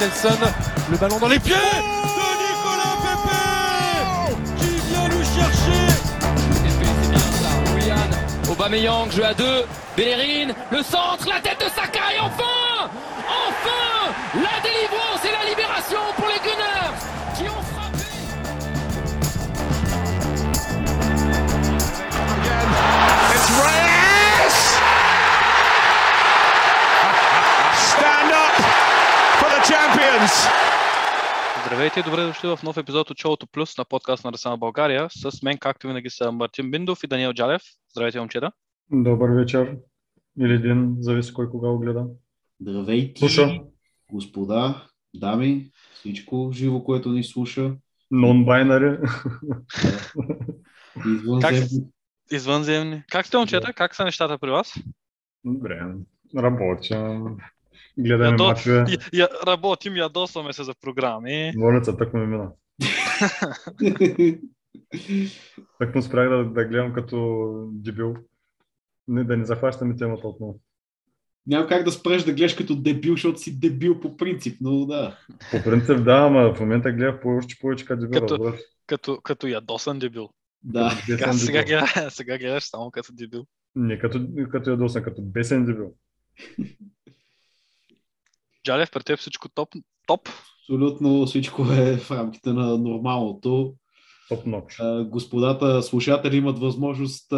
Nelson. Le ballon dans les pieds de Nicolas Pepe qui vient nous chercher. Willian, Aubameyang, jeu à deux, Bellerin, le centre, la tête de Saka et enfin Enfin La délivrance et la libération pour Здравейте и добре дошли в нов епизод от Шоуто Плюс на подкаст на Арсенал България. С мен, както винаги, са Мартин Биндов и Даниел Джалев. Здравейте, момчета. Добър вечер. Или ден, зависи кой кога го гледа. Здравейте, Слуша. господа, дами, всичко живо, което ни слуша. Non-binary. Извънземни. Извънземни. Как сте, момчета? Как са нещата при вас? Добре. Работя. Гледаме Ядо- мачове. Я, я, работим, ядосваме се за програми. Болница тък ме мина. Так му спрях да, да гледам като дебил. Не, да не захващаме темата отново. Няма как да спреш да гледаш като дебил, защото си дебил по принцип, но да. По принцип да, ама в момента гледах повече, повече като дебил. Като- разбираш? Като, като ядосан дебил. Да. Бесен Сега, сега, дебил. гледаш, сега гледаш само като дебил. Не като, като ядосан, като бесен дебил. Джалев, при теб всичко топ? Топ? Абсолютно всичко е в рамките на нормалното. Топ ноч. А, Господата слушатели имат възможност а,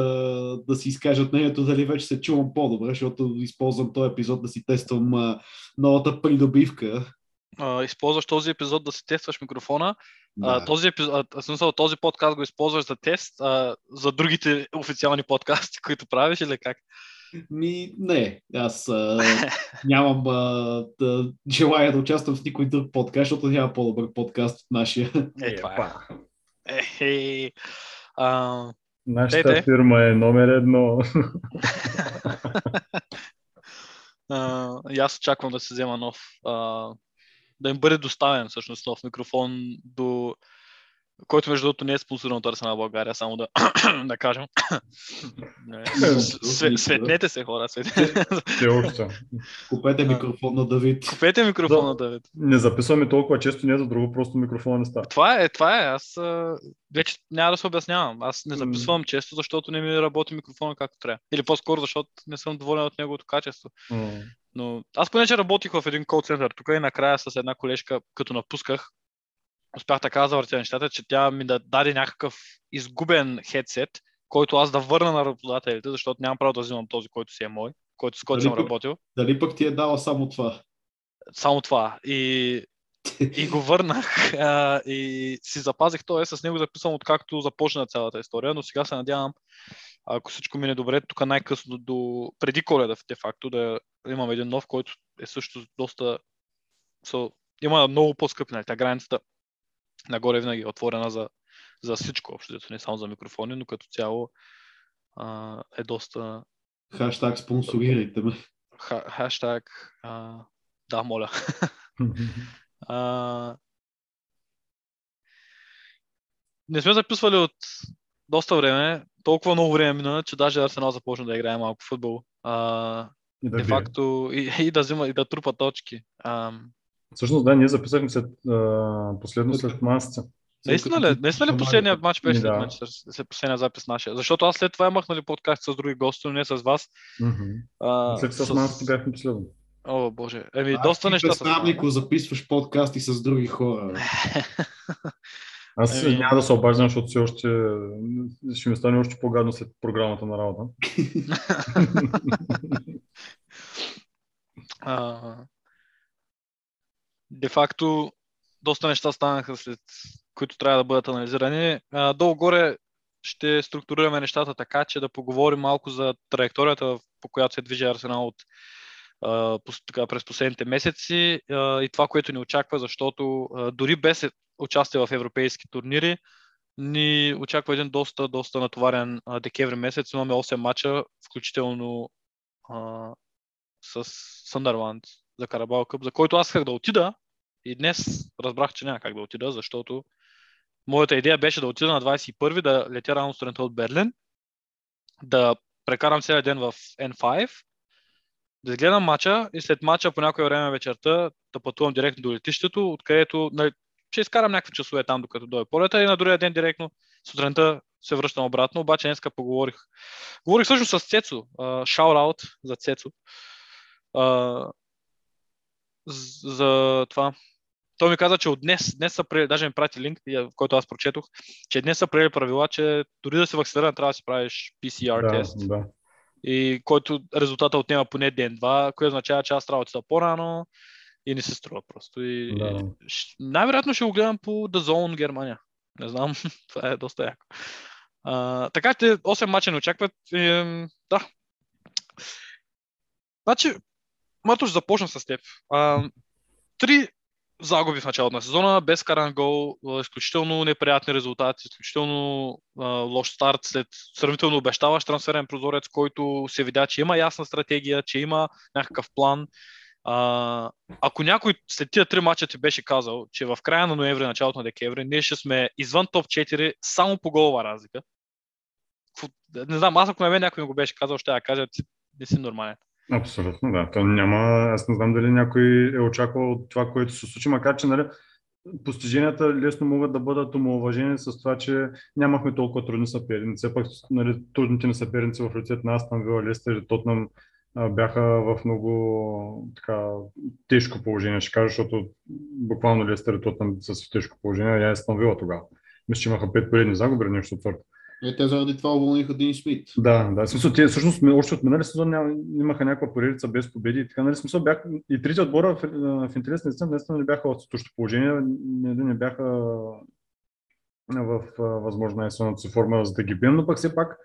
да си изкажат мнението дали вече се чувам по-добре, защото използвам този епизод да си тествам а, новата придобивка. А, използваш този епизод да си тестваш микрофона. А, Да. този, епизод, а, смисъл, този подкаст го използваш за тест а, за другите официални подкасти, които правиш или как? Ми, не, аз а, нямам а, да, желая да участвам в никой друг подкаст, защото няма по-добър подкаст от нашия. Е, това е. Е, е, а, Нашата Дайте. фирма е номер едно. а, и аз очаквам да се взема нов. А, да им бъде доставен всъщност нов микрофон до който между другото не е спонсориран от Арсенал България, само да, да кажем. Светнете се, хора. Светнете. Все още. Купете микрофон на Давид. Купете микрофона, Да. Давид. Не записваме толкова често, не е за друго, просто микрофона не става. Това е, това е. Аз вече няма да се обяснявам. Аз не записвам често, защото не ми работи микрофона както трябва. Или по-скоро, защото не съм доволен от неговото качество. Но аз понеже работих в един кол център тук и накрая с една колежка, като напусках, успях така да завъртя нещата, че тя ми да даде някакъв изгубен хедсет, който аз да върна на работодателите, защото нямам право да взимам този, който си е мой, който с който Дали съм пък- работил. Дали пък ти е дала само това? Само това. И, и го върнах а, и си запазих той. С него записвам откакто започна цялата история, но сега се надявам, ако всичко мине добре, тук най-късно до преди коледа, де факто, да имам един нов, който е също доста... So, има много по-скъпи, нали? Та границата нагоре винаги е отворена за, за всичко, общо, не само за микрофони, но като цяло а, е доста Хаштаг спонсорирайте ме. ха, хаштаг а, да, моля. А... Не сме записвали от доста време. Толкова много време мина, че даже Арсенал започна да играе малко футбол. А, И да де факто и, и, да взима, и да трупа точки. А, Всъщност, да, ние записахме след, а, последно след масица. наистина ли? Наистина ли последният матч беше след Да. Манчестър? След последния запис нашия? Защото аз след това имах нали, подкаст с други гости, но не с вас. Мгм. А, След с масица бяхме последно. О, боже. Еми, А, доста неща ако записваш подкасти с други хора. Аз Еми- няма да се обаждам, защото все още ще ми стане още по-гадно след програмата на работа. А, де факто, доста неща станаха след които трябва да бъдат анализирани. Долу-горе ще структурираме нещата така, че да поговорим малко за траекторията, по която се движи Арсенал от така, през последните месеци и това, което ни очаква, защото дори без участие в европейски турнири, ни очаква един доста, доста натоварен декември месец. Имаме 8 мача, включително а, с Съндърланд за Карабал Къп, за който аз исках да отида и днес разбрах, че няма как да отида, защото моята идея беше да отида на 21 да летя рано сутринта от Берлин, да прекарам целият ден в N5 да гледам матча и след матча по някое време вечерта да пътувам директно до летището, откъдето нали, ще изкарам някакви часове там, докато дойде полета и на другия ден директно сутринта се връщам обратно, обаче днеска поговорих. Говорих всъщност с Цецо, шаут-аут за Цецо, а, за това. Той ми каза, че от днес, днес са приели, даже ми прати линк, в който аз прочетох, че днес са приели правила, че дори да се вакцинира, трябва да си правиш PCR Да, тест. да. И който резултата отнема поне ден-два, което означава, че аз работя по-рано и не се струва просто. И, Да. и най-вероятно ще го гледам по The Zone Германия. Не знам, това е доста яко. А, така че 8 мача не очакват. И, да. Значи, Матуш, започна с теб. А, три загуби в началото на сезона, без каран гол, изключително неприятни резултати, изключително а, лош старт след сравнително обещаващ трансферен прозорец, който се видя, че има ясна стратегия, че има някакъв план. А, ако някой след тия три мача ти беше казал, че в края на ноември, началото на декември, ние ще сме извън топ 4 само по голова разлика. Не знам, аз ако на мен някой ми го беше казал, ще я кажа, не си нормален. Абсолютно, да. То няма, аз не знам дали някой е очаквал от това, което се случи, макар че нали, постиженията лесно могат да бъдат омалуважени с това, че нямахме толкова трудни съперници. Пак нали, трудните ни съперници в лицето на Астан Вила, Лестер и Тотнам бяха в много така, тежко положение, ще кажа, защото буквално Лестер и Тотнам са в тежко положение, а и Астан Вила тогава. Мисля, че имаха пет поредни загуби нещо от. Е, те заради това уволниха Дин Смит. Да, да. Смисъл, те всъщност още от минали сезон имаха някаква поредица без победи и така. Нали, смисъл, бях, и трите отбора в, в интерес на истина, наистина не бяха в същото положение, не, не бяха в а, възможно най-силната си форма за да ги бием, но пък все пак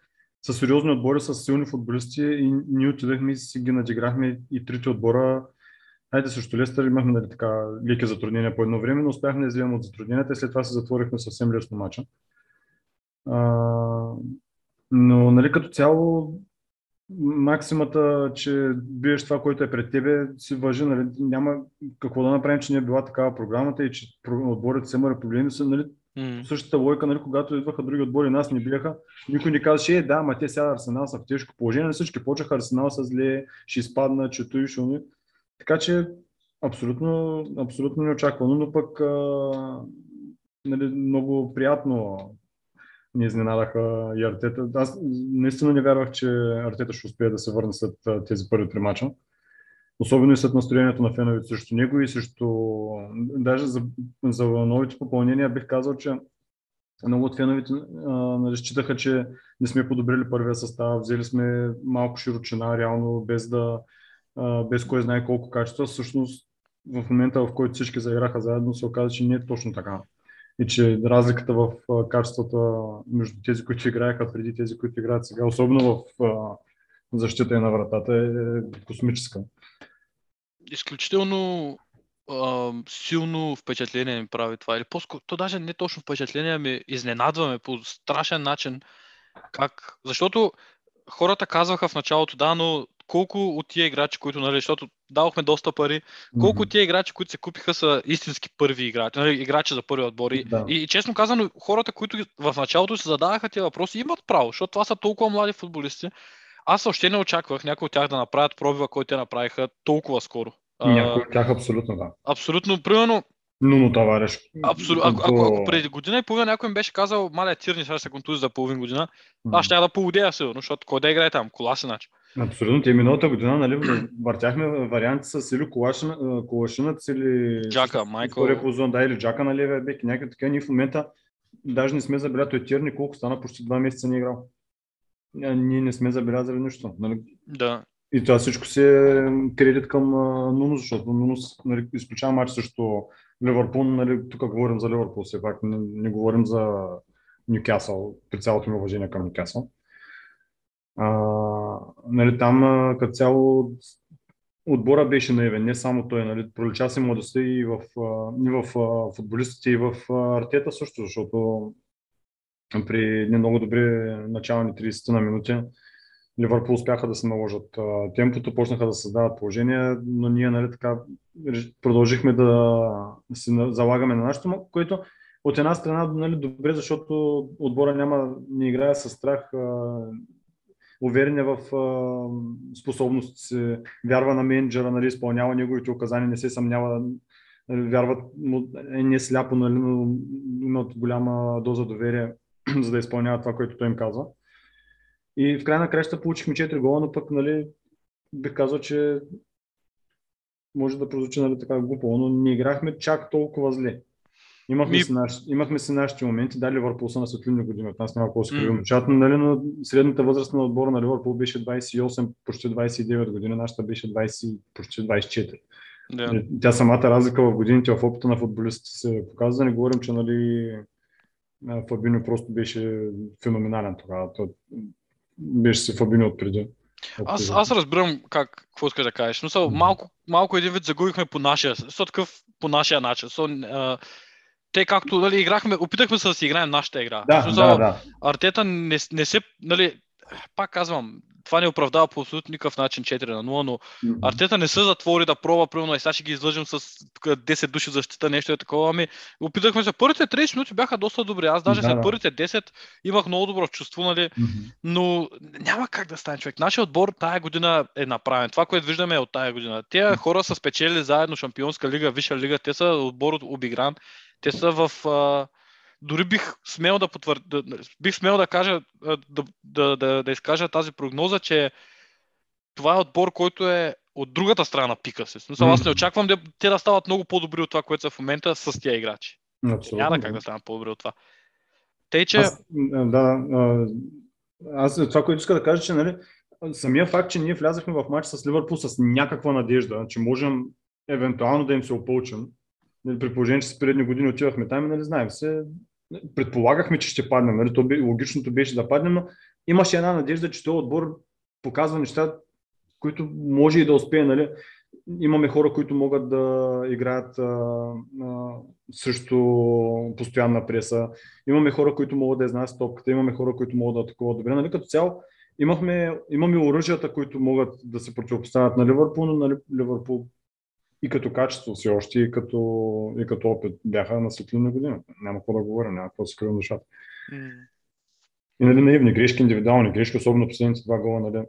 са сериозни отбори, с силни футболисти и ние отидахме и си ги надиграхме и трите отбора. Хайде също Лестър имахме нали, така леки затруднения по едно време, но успяхме да излезем от затрудненията и след това се затворихме съвсем лесно мача. А, но нали, като цяло максимата, че биеш това, което е пред тебе, си въжи. Нали, няма какво да направим, че не е била такава програмата и че отборите са имали проблеми. Са, нали, същата логика, нали, когато идваха други отбори, нас ни биеха, никой не казваше, е, да, ма те сега Арсенал са в тежко положение, нали, всички почнаха Арсенал са зле, ще изпадна, че той ще уми. Така че абсолютно, абсолютно неочаквано, но пък а, нали, много приятно ни изненадаха и Артета. Аз наистина не вярвах, че Артета ще успее да се върне след тези първи три мача. Особено и след настроението на феновете срещу него и срещу... Даже за, за новите попълнения бих казал, че много от феновете а, нали, че не сме подобрили първия състав, взели сме малко широчина, реално без да а, без кой знае колко качества. Всъщност в момента, в който всички заиграха заедно, се оказа, че не е точно така. И че разликата в качествата между тези, които играеха преди тези, които играят сега, особено в защита и на вратата, е космическа. изключително а, силно впечатление ми прави това. Или по-скоро, то даже не точно впечатление, ами изненадваме по страшен начин. Как? Защото хората казваха в началото, да, но колко от тия играчи, които, нали, защото давахме доста пари, колко от тия играчи, които се купиха са истински първи играчи, нали, играчи за първи отбор. И, Да. и, и честно казано, хората, които в началото се задаваха тия въпроси, имат право, защото това са толкова млади футболисти. Аз въобще не очаквах някои от тях да направят пробива, който те направиха толкова скоро. Някои от тях абсолютно да. Абсолютно, примерно, Но, но товариш. абсолютно, ако, ако, ако преди година и половина някой ми беше казал, маля Тирни сега се контузи за половин година, аз ще да поудея сигурно, защото кой да играе там, коласи начин. Абсолютно. Те миналата година нали, въртяхме варианти с или Колашинец или Джака, Майкъл. да, или Джака на левия бек и някакви така. Ние в момента даже не сме забелязали той Тирни колко стана почти два месеца не е играл. Ние не сме забелязали нищо. Нали? Да. И това всичко си е кредит към Нунус, защото Нунус нали, изключава матч срещу Ливърпул. Нали, тук говорим за Ливърпул, все пак не, не говорим за Нюкасъл, при цялото ми уважение към Нюкасъл. А, нали, там като цяло отбора беше наивен, не само той, нали, пролича се младостта и в, и в футболистите, и в артета също, защото при едни много добри начални 30 на минути Ливърпул успяха да се наложат темпото, почнаха да създават положение, но ние нали, така, продължихме да се залагаме на нашето, което от една страна нали, добре, защото отбора няма, не играе с страх. Уверен е в а, способностите си, вярва на менеджера, нали, изпълнява неговите указания, не се съмнява, нали, вярва, му, е не сляпо, нали, но имат голяма доза доверие, за да изпълнява това, което той им казва. И в край на краща получихме 4 гола, но пък нали, бих казал, че може да прозвучи нали, така глупо, но не играхме чак толкова зле. Имахме, Ми- си, наш, имахме си нашите моменти, да, Ливърпул са на светлинни години, от нас няма какво се кривим но нали, но средната възраст на отбора на Ливърпул беше 28, почти 29 години, нашата беше 20, почти 24. Да. Нали, Тя самата разлика в годините в опита на футболистите се показва, да не говорим, че нали, а, Фабино просто беше феноменален тогава. Той беше си Фабино от преди. Аз, аз разбирам как, какво искаш да кажеш. Но са, малко, малко един вид загубихме по нашия, со такъв по нашия начин. Со, а, те както нали, играхме, опитахме се да си играем нашата игра. Да, смисъл, да, да. Артета не, не се, нали, пак казвам, това не оправдава по абсолютно никакъв начин 4 на 0, но. Артета не се затвори да пробва, примерно, и сега ще ги излъжим с тук 10 души защита, нещо е такова. Ами, опитахме се. Първите 30 минути бяха доста добри. Аз даже Да, след първите 10 имах много добро чувство, нали, Мгм. но няма как да стане човек. Нашия отбор тая година е направен. Това, което виждаме е от тая година. Те хора са спечели заедно Шампионска лига, Висша лига, те са отбор от обигран. Те са в... А, дори бих смел да потвърдя, бих смел да кажа, да, да, да, да изкажа тази прогноза, че това е отбор, който е от другата страна на пика си. Смисъл, аз не очаквам да, те да стават много по-добри от това, което са в момента с тия играчи. Абсолютно. Няма как да станат по-добри от това. Тъй, че... Аз, а, да, аз това, което иска да кажа, че нали, самия факт, че ние влязахме в матч с Ливърпул с някаква надежда, че можем евентуално да им се опълчим, нали, при положение, че с предни години отивахме там и нали, знаем се, предполагахме, че ще паднем, нали, то бе, логичното беше да паднем, но имаше една надежда, че този отбор показва неща, които може и да успее. Нали. Имаме хора, които могат да играят а, а, срещу постоянна преса, имаме хора, които могат да изнасят топката, имаме хора, които могат да атакуват добре. Нали, като цяло имахме, имаме оръжията, които могат да се противопоставят на Ливърпул, но нали, Ливърпул и като качество си още, и като, и като опит бяха на светлина година. Няма какво да говоря, няма какво да се кривам душата. м, И нали, наивни грешки, индивидуални грешки, особено последните два гола, нали,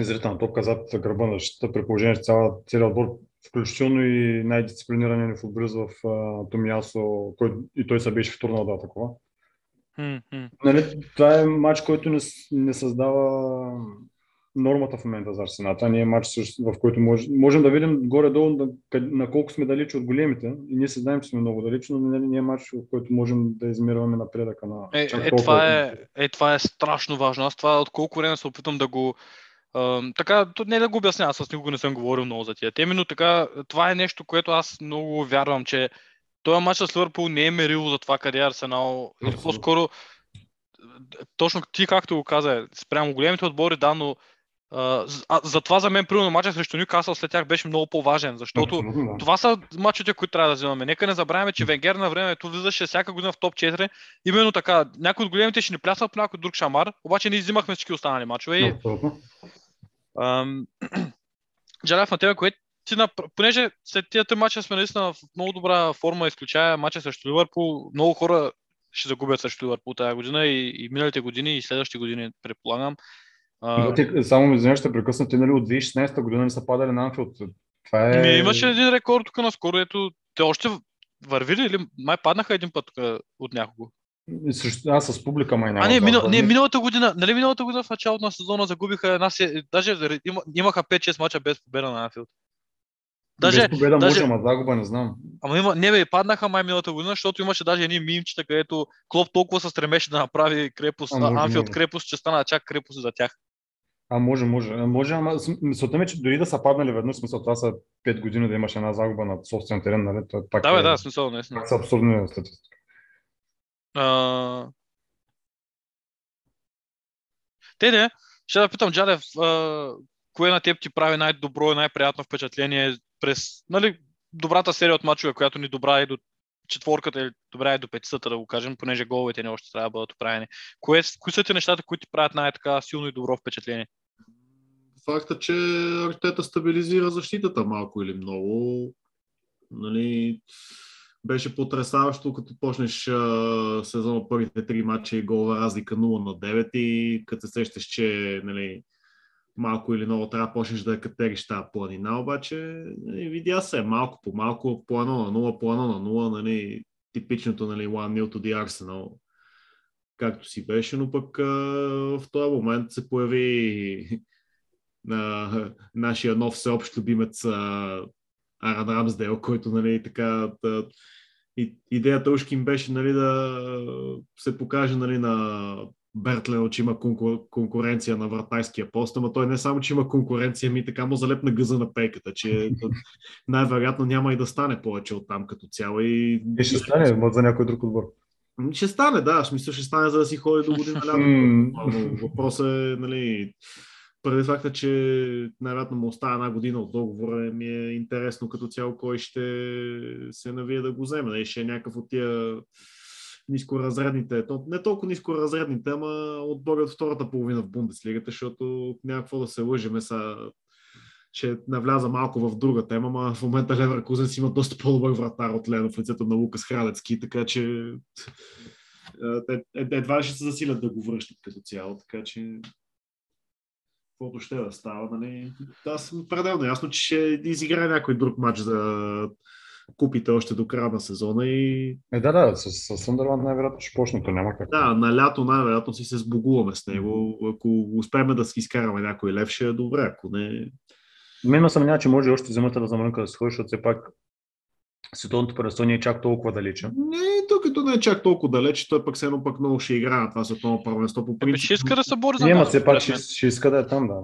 изрита топка зад гърба на защита, при положение, че целият отбор, включително и най-дисциплинирания ни футболист в uh, Томиасо, който и той се беше втурнал да атакува. м, м. Нали, това е матч, който не, не създава нормата в момента за Арсенал. Това не е матч, в който може, можем да видим горе-долу на, на колко сме далеч от големите. И ние се знаем, че сме много далеч, но нали, не е матч, в който можем да измерваме напредъка на Е, е, това е, е, това е страшно важно. Аз това от колко време се опитвам да го... ам, така, не да го обясня, аз с никога не съм говорил много за тия теми, но така, това е нещо, което аз много вярвам, че този матч с Ливърпул не е мерило за това къде е Арсенал. Или по-скоро, точно ти както го каза, спрямо големите отбори, да, но а, за, а, затова за мен, примерно, матчът срещу Ньюкасъл след тях беше много по-важен, защото Абсолютно, да. това са мачовете, които трябва да вземаме. Нека не забравяме, че Венгер на времето влизаше всяка година в топ 4. Именно така. Някои от големите ще ни плясват по някой друг шамар, обаче ние взимахме всички останали мачове. Ам, Жаляв на тебе, което ти, напр- понеже след тия три мача сме наистина в много добра форма, изключая мача срещу Ливърпул, много хора ще загубят срещу Ливърпул тази година и, и миналите години и следващите години, предполагам. А, те, само ми извинявай, ще прекъсна, те нали от 2016 година не са падали на Анфилд. Това е... Ми, имаше един рекорд тук наскоро, ето те още вървили или май паднаха един път тук от някого. Срещу... Аз с публика май няма. А, не, минал, не, миналата година, нали миналата година в началото на сезона загубиха една се, даже има, имаха 5-6 мача без победа на Анфилд. Даже, Без победа даже- може, ама загуба не знам. ама има, не бе, паднаха май миналата година, защото имаше даже едни мимчета, където Клоп толкова се стремеше да направи крепост, А, Анфилд крепост, че стана чак крепост за тях. А, може, може. Може, ама мисълта ми, е, че дори да са паднали веднъж, смисъл, това са 5 години да имаш една загуба на собствен терен, нали? Това пак Да, бе, е, да, смисъл, наистина. пак са абсурдни статистики. А... Те не, ще да питам, Джалев, а, кое на теб ти прави най-добро и най-приятно впечатление през нали, добрата серия от мачове, която ни добра и до четворката или добра и до петицата, да го кажем, понеже головете не още трябва да бъдат оправени. Кое, кои са ти нещата, които ти правят най-така силно и добро впечатление? Факта, че Артета стабилизира защитата малко или много. Нали, беше потрясаващо, като почнеш а, сезона първите три матча и гола разлика 0 на 9 и като се сещаш, че нали, малко или много трябва да почнеш да катериш тази планина, обаче нали, видя се малко по малко, по едно на 0, по едно на 0, нали, типичното нали, One Nil to the Arsenal, както си беше, но пък а, в този момент се появи на нашия нов всеобщ любимец а, Аран Рамсдейл, който нали, така да, и, идеята ушки им беше нали, да се покаже нали, на Бертлен, че има конкур, конкуренция на вратайския пост, ама той не само, че има конкуренция, ми така му залепна гъза на пейката, че най-вероятно няма и да стане повече от там като цяло. И, И ще стане ма за някой друг отбор. ще стане, да, в смисъл ще стане за да си ходи до година лято. Въпросът е, нали, преди факта, че най-вероятно му остава една година от договора, ми е интересно като цяло кой ще се навие да го вземе. Нали, ще е някакъв от тия нискоразредните, то- не толкова нискоразредните, ама отбори от втората половина в Бундеслигата, защото няма какво да се лъжеме са ще навляза малко в друга тема, но в момента Леверкузен си има доста по-добър вратар от Лено в лицето на Лукас Храдецки, така че е, е, едва ще се засилят да го връщат като цяло, така че каквото ще да става, нали? Аз съм пределно ясно, че ще изиграе някой друг матч за купите още до края на сезона и Е, да, да, с, с Съндърланд най-вероятно ще почне, то няма как. да, на лято най-вероятно си се сбогуваме с него. Ако успеем да си изкараме някой лев, ще е добре. Ако не, Мен ме съмнява, че може още зимата да замрънка да се ходи, защото все пак световното първенство не е чак толкова далече. не, то като не е чак толкова далеч, той пък все едно пък много ще играе на това световно първенство. По принцип, ще иска да се бори за Не, ма място, все пак ще, ще иска да е там, да.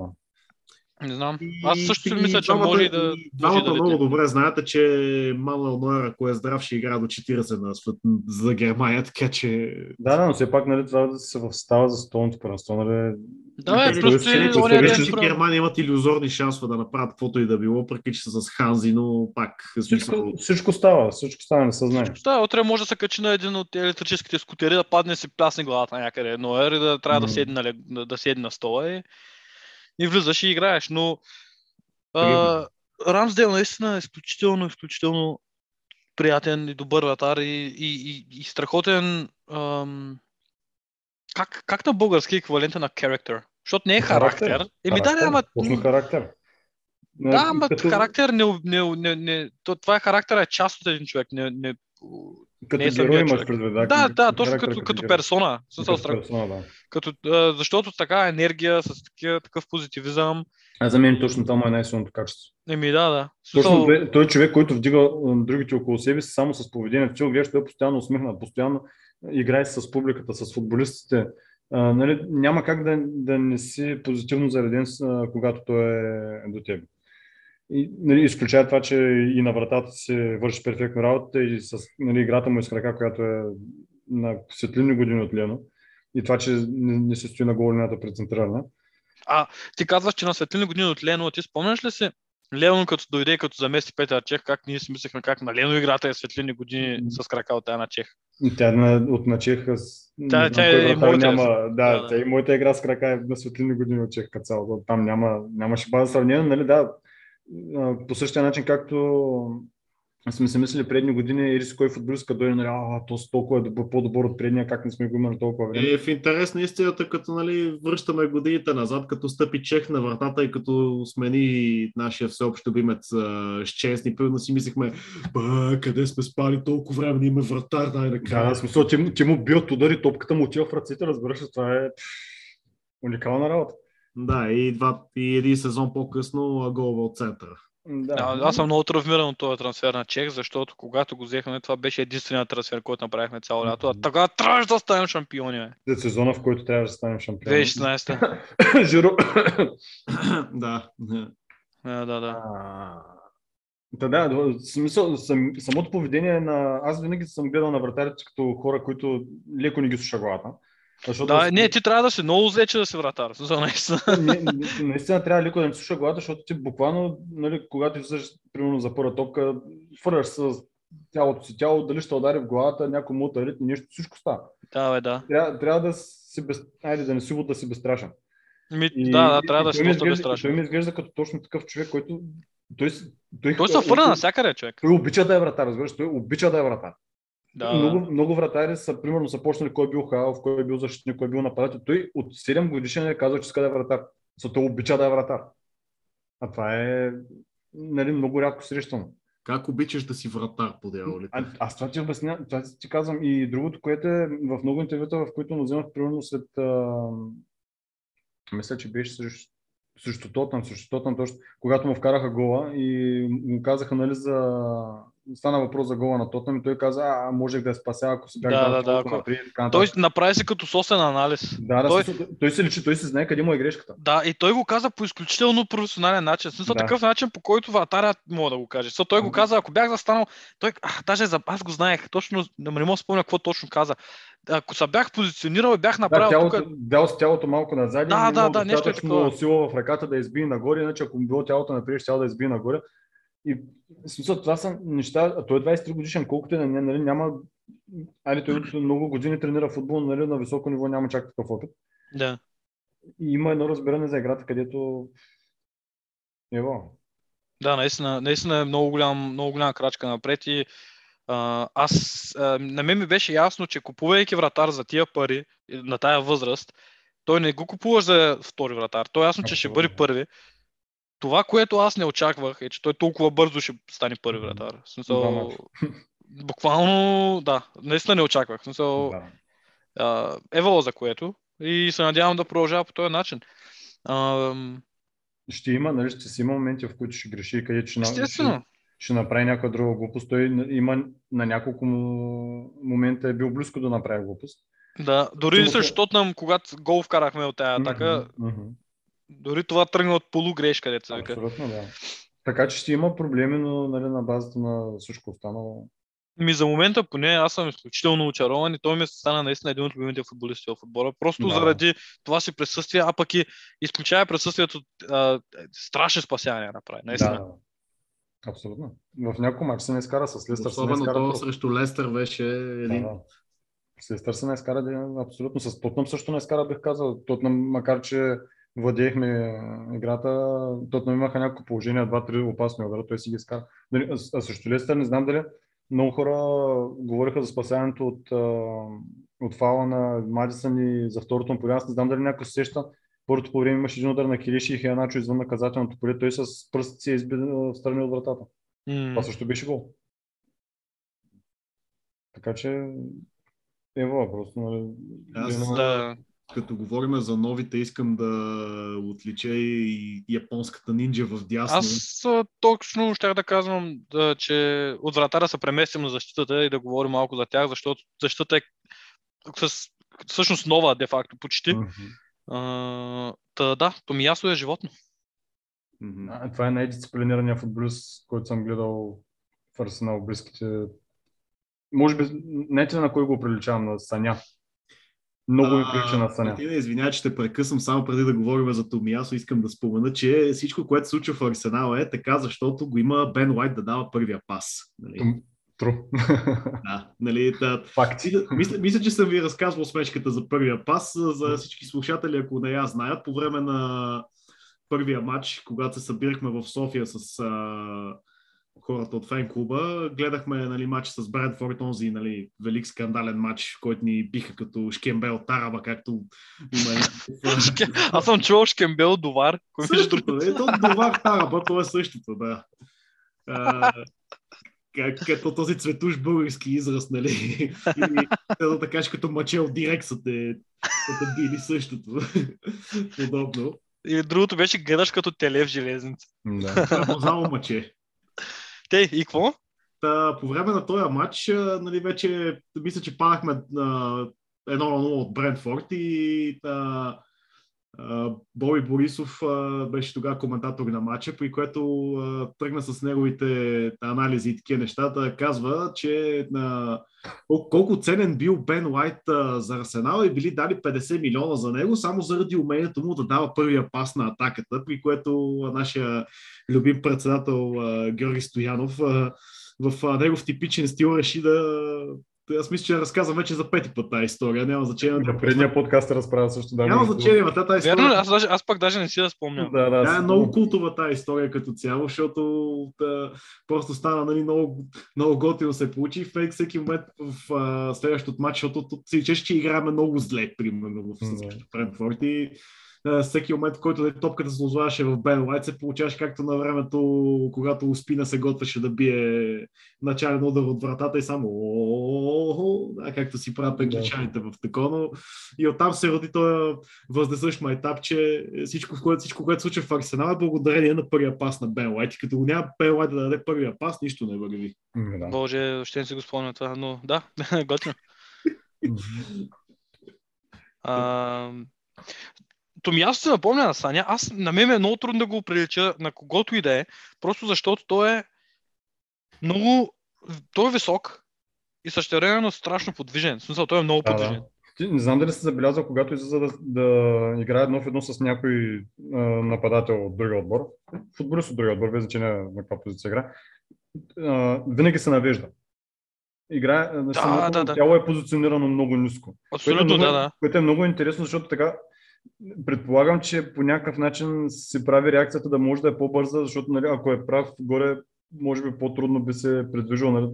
Да. Не знам. Аз също си и мисля, че двамата- може и да... Двамата много добре знаете, че Мануел Нойер, ако е здрав, ще играе до 40 на свет, за Германия, така че... Да, да, но все пак нали, трябва да се в става за столното първенство. Нали, Да, е, просто ония стоят- ден, че. Германия имат иллюзорни шансове да направят каквото и да било, въпреки че са с Ханзи, но пак. всичко, всичко става, всичко става, не се знае. Да, утре може да се качи на един от електрическите скутери, да падне си плясне главата някъде едно ер и да трябва да седне, да, да седне на стола и, и влизаш и играеш. Но а, наистина е изключително, изключително приятен и добър вратар и, и, и, и страхотен ам, как, как на български еквивалент е на character? Защото не е характер. Характер. Еми да, да, ама... Точно характер. Да, ама като, характер не, не, не, не, то, това е характер е част от един човек. Не, не, като не герой имаш човек. предвид. да, да, точно характер като, като персона. В Като страх, персона, да. като, а, защото така енергия, с такива, такъв позитивизъм. А за мен точно това му е най-силното качество. Еми да, да. В Точно той- той е човек, който вдига другите около себе си само с поведението. Ти го гледаш, той е постоянно усмихнат, постоянно играе с публиката, с футболистите. А, нали, няма как да, да не си позитивно зареден, когато той е до теб. И, нали, изключая това, че и на вратата си върши перфектно работата и с нали, играта му е с крака, която е на светлини години от Лено. И това, че не, не се стои на гол линията прецентрирана. ти казваш, че на светлини години от Лено, ти спомняш ли си Лено като дойде и като замести Петър Чех, как ние си мислехме как на Лено играта е светлини години с крака от една Чех. И Тя на, от на Чех. с- Тя- тя е и моята Няма, е. да, Да, да. тя и моята игра с крака е на светлини години от Чех като цяло. Там няма, нямаше база сравнение, нали да. По същия начин, както сме си мислили предни години, или с кой футболист като дойде, нали, а, то толкова е добър, по-добър от предния, как не сме го имали толкова време. Е, в интерес на истината, като нали, връщаме годините назад, като стъпи Чех на вратата и като смени нашия всеобщо любимец Щестни, пълно си мислихме, ба, къде сме спали толкова време, ние имаме вратар, дай Да, да, смисъл, ти, му- ти му бил удари, топката му отива в ръцете, разбираш това е уникална работа. Да, и, два, и един сезон по-късно голове от центъра. Да. А, аз съм много травмиран от този трансфер на Чех, защото когато го взехме, това беше единственият трансфер, който направихме цяло лято. А тогава трябваше да станем шампиони. бе. За сезона, в който трябваше да станем шампион. 2016. Жиро. да. Да, да, да. Да, да, смисъл, сам, самото поведение на... Аз винаги съм гледал на вратарите като хора, които леко не ги слуша главата. Защото Да, не, ти трябва да си много зле, че да си вратар. Смисъл, наистина. не, не, наистина трябва леко да не слуша главата, защото ти буквално, нали, когато излизаш, примерно за първа топка, фърляш с цялото си тяло, дали ще удари в главата, някой му удари, нещо, всичко става. Да, бе, да. Трябва, трябва да си без... Айде, да не си да си безстрашен. Ми, да, да, трябва да и си ми доста безстрашен. Той ми изглежда като точно такъв човек, който той, той, Той се фърна навсякъде, човек. Той обича да е вратар, разбираш, той обича да е вратар. Да, много, много вратари са, примерно, са почнали кой е бил халов, кой е бил защитник, кой е бил нападател. Той от 7 годишен е казал, че иска да е вратар. За той обича да е вратар. А това е нали, много рядко срещано. Как обичаш да си вратар по дяволите? А, аз това ти обясня, това ти казвам. И другото, което е в много интервюта, в които му вземах, примерно след... А, мисля, че беше срещу, срещу Тотнам, срещу Тотнам, точно, когато му вкараха гола и му казаха, нали, за... Стана въпрос за гола на Тотнам и той каза, а, можех да я спася, ако се бях Да, да, да, ако- напред Той направи се като собствен анализ. Да, да, той- той... той се личи, той се знае къде му е грешката. Да, и той го каза по изключително професионален начин. Смисъл Да. такъв начин, по който вратарят мога да го каже. Защото той го Мгм. каза, ако бях застанал, той, а, даже за, аз го знаех, точно, не мога да спомня какво точно каза. Ако се бях позиционирал бях Да, направил тялото, тук, дал с тялото малко назад. Да, и да, да, нещо е такова. сила в ръката да избие нагоре, иначе ако му било тялото напред, ще да избие нагоре. И в смисъл, това са неща, а той е 23 годишен, колкото и да не, нали, няма, айде той от много години тренира футбол, нали, на високо ниво няма чак такъв опит. да. И има едно разбиране за играта, където Ево. Да, наистина, наистина е много, голям, много голяма крачка напред и а, аз, а, на мен ми беше ясно, че купувайки вратар за тия пари на тая възраст, той не го купува за втори вратар. Той е ясно, че ще бъде първи. Това, което аз не очаквах е, че той толкова бързо ще стане първи вратар. В смисъл, мача. буквално, да, наистина не очаквах. В смисъл, Да. а, евало за което и се надявам да продължава по този начин. А, Ще има, нали, ще си има моменти, в които ще греши и където ще, на- ще, естествено. ще направи някаква друга глупост. Той има на няколко момента е бил близко да направи глупост. Да, дори срещу че- Тотнам, когато гол вкарахме от тази атака, Мгм, мгм. Дори това тръгна от полугрешка, деца се вика. Абсолютно, да. Така че ще има проблеми, но нали, на базата на всичко останало. Ми за момента поне аз съм изключително очарован и той ми стана наистина един от любимите футболисти в отбора. Просто Да. заради това си присъствие, а пък и изключая присъствието, а, страшни спасявания направи. Наистина. Да, абсолютно. В няколко матча се не изкара с Лестър. се Особено изкара то просто. срещу Лестър беше Да, един... да. С Лестър се не изкара, да, абсолютно. С Тотнам също не изкара, бих казал. Тотнам, макар че владеехме играта, Тотнам имаха няколко положения, два-три опасни удара, той си ги изкара. Нали, А, също Лестър, не знам дали много хора говориха за спасяването от, от фала на Мадисън и за второто му поле. Аз не знам дали някой се сеща. Първото по време имаше един удар на Кириши и Хеначо извън наказателното поле. Той с пръст си е изби в страни от вратата. М, Това също беше гол. Така че ево, просто нали, Аз, Да. Като говорим за новите, искам да отлича и японската нинджа в дясно. Аз точно щях да казвам, да, че от вратара се преместим на защитата и да говорим малко за тях, защото защитата е с, всъщност нова, де-факто, почти. Мгм. А, та, да, Томиясо е животно. Мгм. А, Това е най-дисциплинираният футболист, който съм гледал в Арсенал близките. Може би, не че на кой го приличавам, на Саня. Много ми прилича на Саня. Мартина, извинявай, че те прекъсвам само преди да говорим за Томиясо. Искам да спомена, че всичко, което се случва в Арсенал е така, защото го има Бен Уайт да дава първия пас. Нали? Тру. Да, нали, да, Факти. мисля, мисля, че съм ви разказвал смешката за първия пас. За всички слушатели, ако не я знаят, по време на първия матч, когато се събирахме в София с а, хората от фен клуба, гледахме нали, матч с Бредфорд, онзи нали, велик скандален матч, който ни биха като Шкембел Тараба, както има Аз съм чувал Шкембел Довар. Същото, е, то Довар Тараба, то е същото, да. А, как, като този цветуш български израз, нали? Или да кажеш като мачел директ са те, са те били същото. Подобно. И другото беше гледаш като теле в железница. Да. Това само маче. Те, и какво? Та, по време на този матч, нали, вече мисля, че падахме на едно на 0 от Брентфорд и а, Боби Борисов беше тогава коментатор на матча, при което тръгна с неговите анализи и такива нещата. Казва, че а, кол- колко ценен бил Бен Уайт а, за Арсенал и били дали 50 милиона за него, само заради умението му да дава първия пас на атаката, при което нашия любим председател а, Георги Стоянов а, в а, негов типичен стил реши да Аз мисля, че разказвам вече за пети път тази история. Няма значение. На предния подкаст се разправя също. Да, Няма значение, ма тази история. Верно? Аз, даже, аз пък даже не си да спомням. Да, да, Тя е много култова тази история като цяло, защото да, просто стана нали, много, много готино се получи и в всеки момент в а, следващото матч, защото тут си че играем много зле, примерно в Да. срещу Френфорд и всеки момент, в който нали, топката се озваваше в Бен Лайт, се получаваше както на времето, когато Успина се готвеше да бие начален удар от вратата и само да, както си правят англичаните в такова. И оттам се роди този възнесъщ майтап, че всичко, което, всичко, което случва в Арсенал е благодарение на първия пас на Бен Лайт. И като го няма Бен Лайт да даде първия пас, нищо не върви. Да. Боже, ще не си го спомня това, но да, готино. Томиясо се напомня на Саня. Аз на мен е много трудно да го прилича на когото и да е, просто защото той е много... Той е висок и същевременно страшно подвижен. В смисъл, той е много Да, подвижен. да. Ти не знам дали се забелязал, когато излиза да, да играе едно в едно с някой а, нападател от другия отбор, футболист от другия отбор, без значение на каква позиция играе, а, винаги се навежда. Играе, да, да, да. тяло е позиционирано много ниско. Което е Абсолютно, много, да, да. Което е много интересно, защото така предполагам, че по някакъв начин се прави реакцията да може да е по-бърза, защото нали, ако е прав горе, може би по-трудно би се предвижил. Нали,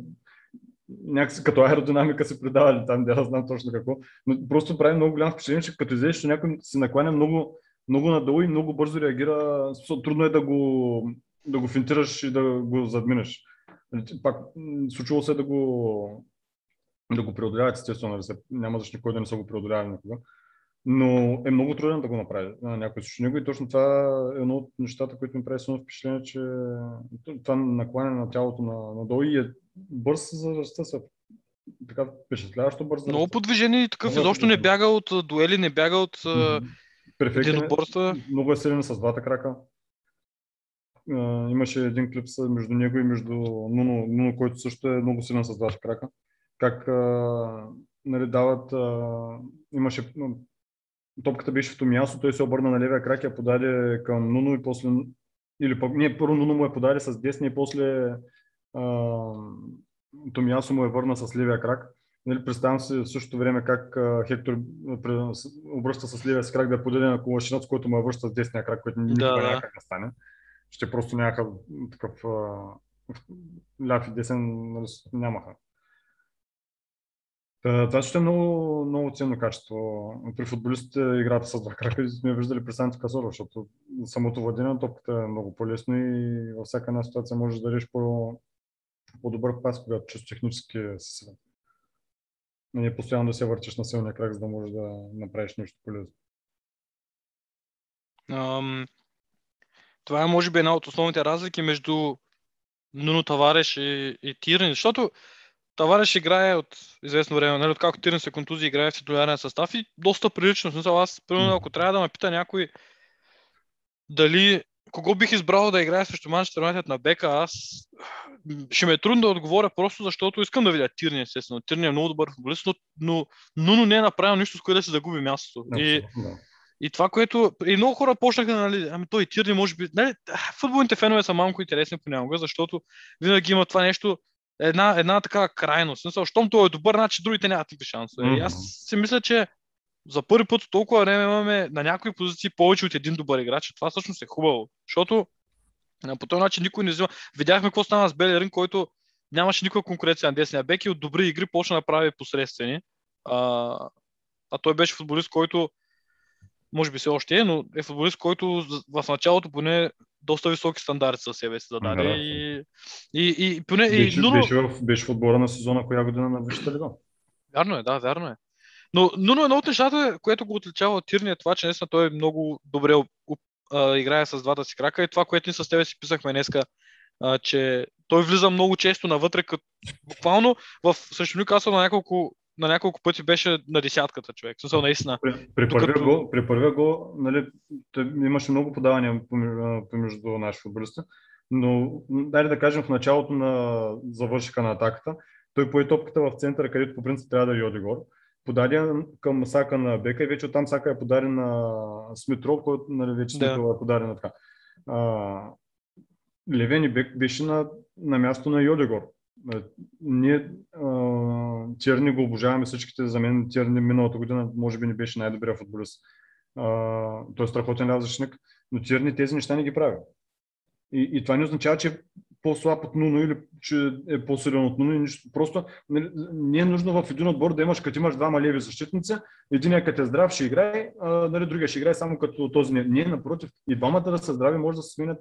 някакси като аеродинамика се предавали там, да я знам точно какво. Но просто прави много голям впечатление, че като излезеш, някой се накланя много, много надолу и много бързо реагира. Трудно е да го, да го финтираш и да го задминеш. Нали, Пак случило се да го, да го преодоляват, естествено, нали, няма защо никой да не са го преодолявали никога. Но е много трудно да го направи на някой срещу него и точно това е едно от нещата, които ми прави силно впечатление, че това накланяне на тялото на, надолу и е бърз за ръста се. Така впечатляващо бърз Много подвижен и такъв Много изобщо не бяга от дуели, не бяга от е. единоборства. Много е силен с двата крака. Имаше един клип между него и между Нуно, Нуно, който също е много силен с двата крака. Как нали, дават, а, имаше, топката беше в Томиасо, той се обърна на левия крак, я подаде към Нуно и после, или пък, не, първо Нуно му е подаде с десния и после а, Томиасо му е върна с левия крак. Нали, представям си в същото време как а, Хектор с- обръща с левия си крак да я подаде на Колашинец, който му е връща с десния крак, който никога Да, няма как да стане. Ще просто нямаха такъв а, ляв и десен, нали, с- нямаха. Това ще е много, много ценно качество. При футболистите играта с два крака сме виждали при Санти Касоро, защото самото владение на топката е много по-лесно и във всяка една ситуация можеш да дадеш по, по-добър пас, когато чисто технически си силен. А Не постоянно да се въртиш на силния крак, за да можеш да направиш нещо полезно. Ам, това е може би една от основните разлики между Нуно Тавареш и, и Тирен, защото Тавареш играе от известно време, нали, откакто Тирен се контузи, играе в титулярен състав и доста прилично. Смисъл, аз, примерно, ако трябва да ме пита някой дали кого бих избрал да играе срещу Манчестър Юнайтед на бека, аз ще ме е трудно да отговоря, просто защото искам да видя Тирни, естествено. Тирни е много добър футболист, но, но Нуно не е направил нищо, с което да се загуби мястото. И, и това, което... И много хора почнаха, нали, ами той Тирни може би... Нали, футболните фенове са малко интересни понякога, защото винаги има това нещо, една, една такава крайност. Смисъл, щом той е добър, значи другите нямат никакви шансове. И аз си мисля, че за първи път от толкова време имаме на някои позиции повече от един добър играч. Това всъщност е хубаво, защото по този начин никой не взима. Видяхме какво стана с Белерин, който нямаше никаква конкуренция на десния бек и от добри игри почна да прави посредствени. А, а той беше футболист, който може би все още е, но е футболист, който в началото поне доста високи стандарти със себе си зададе. Да, да. и, и, и, поне, и, Беше, Нуно, беше, в, беше в отбора на сезона, коя година на Висшата лига. Вярно е, да, вярно е. Но Нуно едно от нещата, което го отличава от Тирни е това, че наистина той е много добре а, играе с двата си крака и това, което ние с тебе си писахме днеска, а, че той влиза много често навътре, като буквално в срещу Нюкасъл на няколко, на няколко пъти беше на десятката човек. В смисъл наистина. При, при, Докато- първия гол, при първия гол нали, имаше много подавания помежду, помежду наши футболисти, но дай да кажем в началото на завършика на атаката, той пое топката в центъра, където по принцип трябва да е Одигор. Подаде към Сака на Бека и вече оттам Сака е подарен на Смитров, който нали, вече Да. Смитров е подарен така. А, Левени Бек беше на, на място на Йодегор. Е, Ние Тирни го обожаваме всичките. За мен Тирни миналата година може би не беше най-добрия футболист. Той е страхотен ляв но Тирни тези неща не ги прави. И, и това не означава, че е по-слаб от Нуно или че е по-силен от Нуно. Нищо. Просто нали, не е нужно в един отбор да имаш, като имаш двама леви защитници, един като е здрав ще играе, а, нали, другия ще играе само като този. Не, не, напротив, и двамата да са здрави, може да се сменят.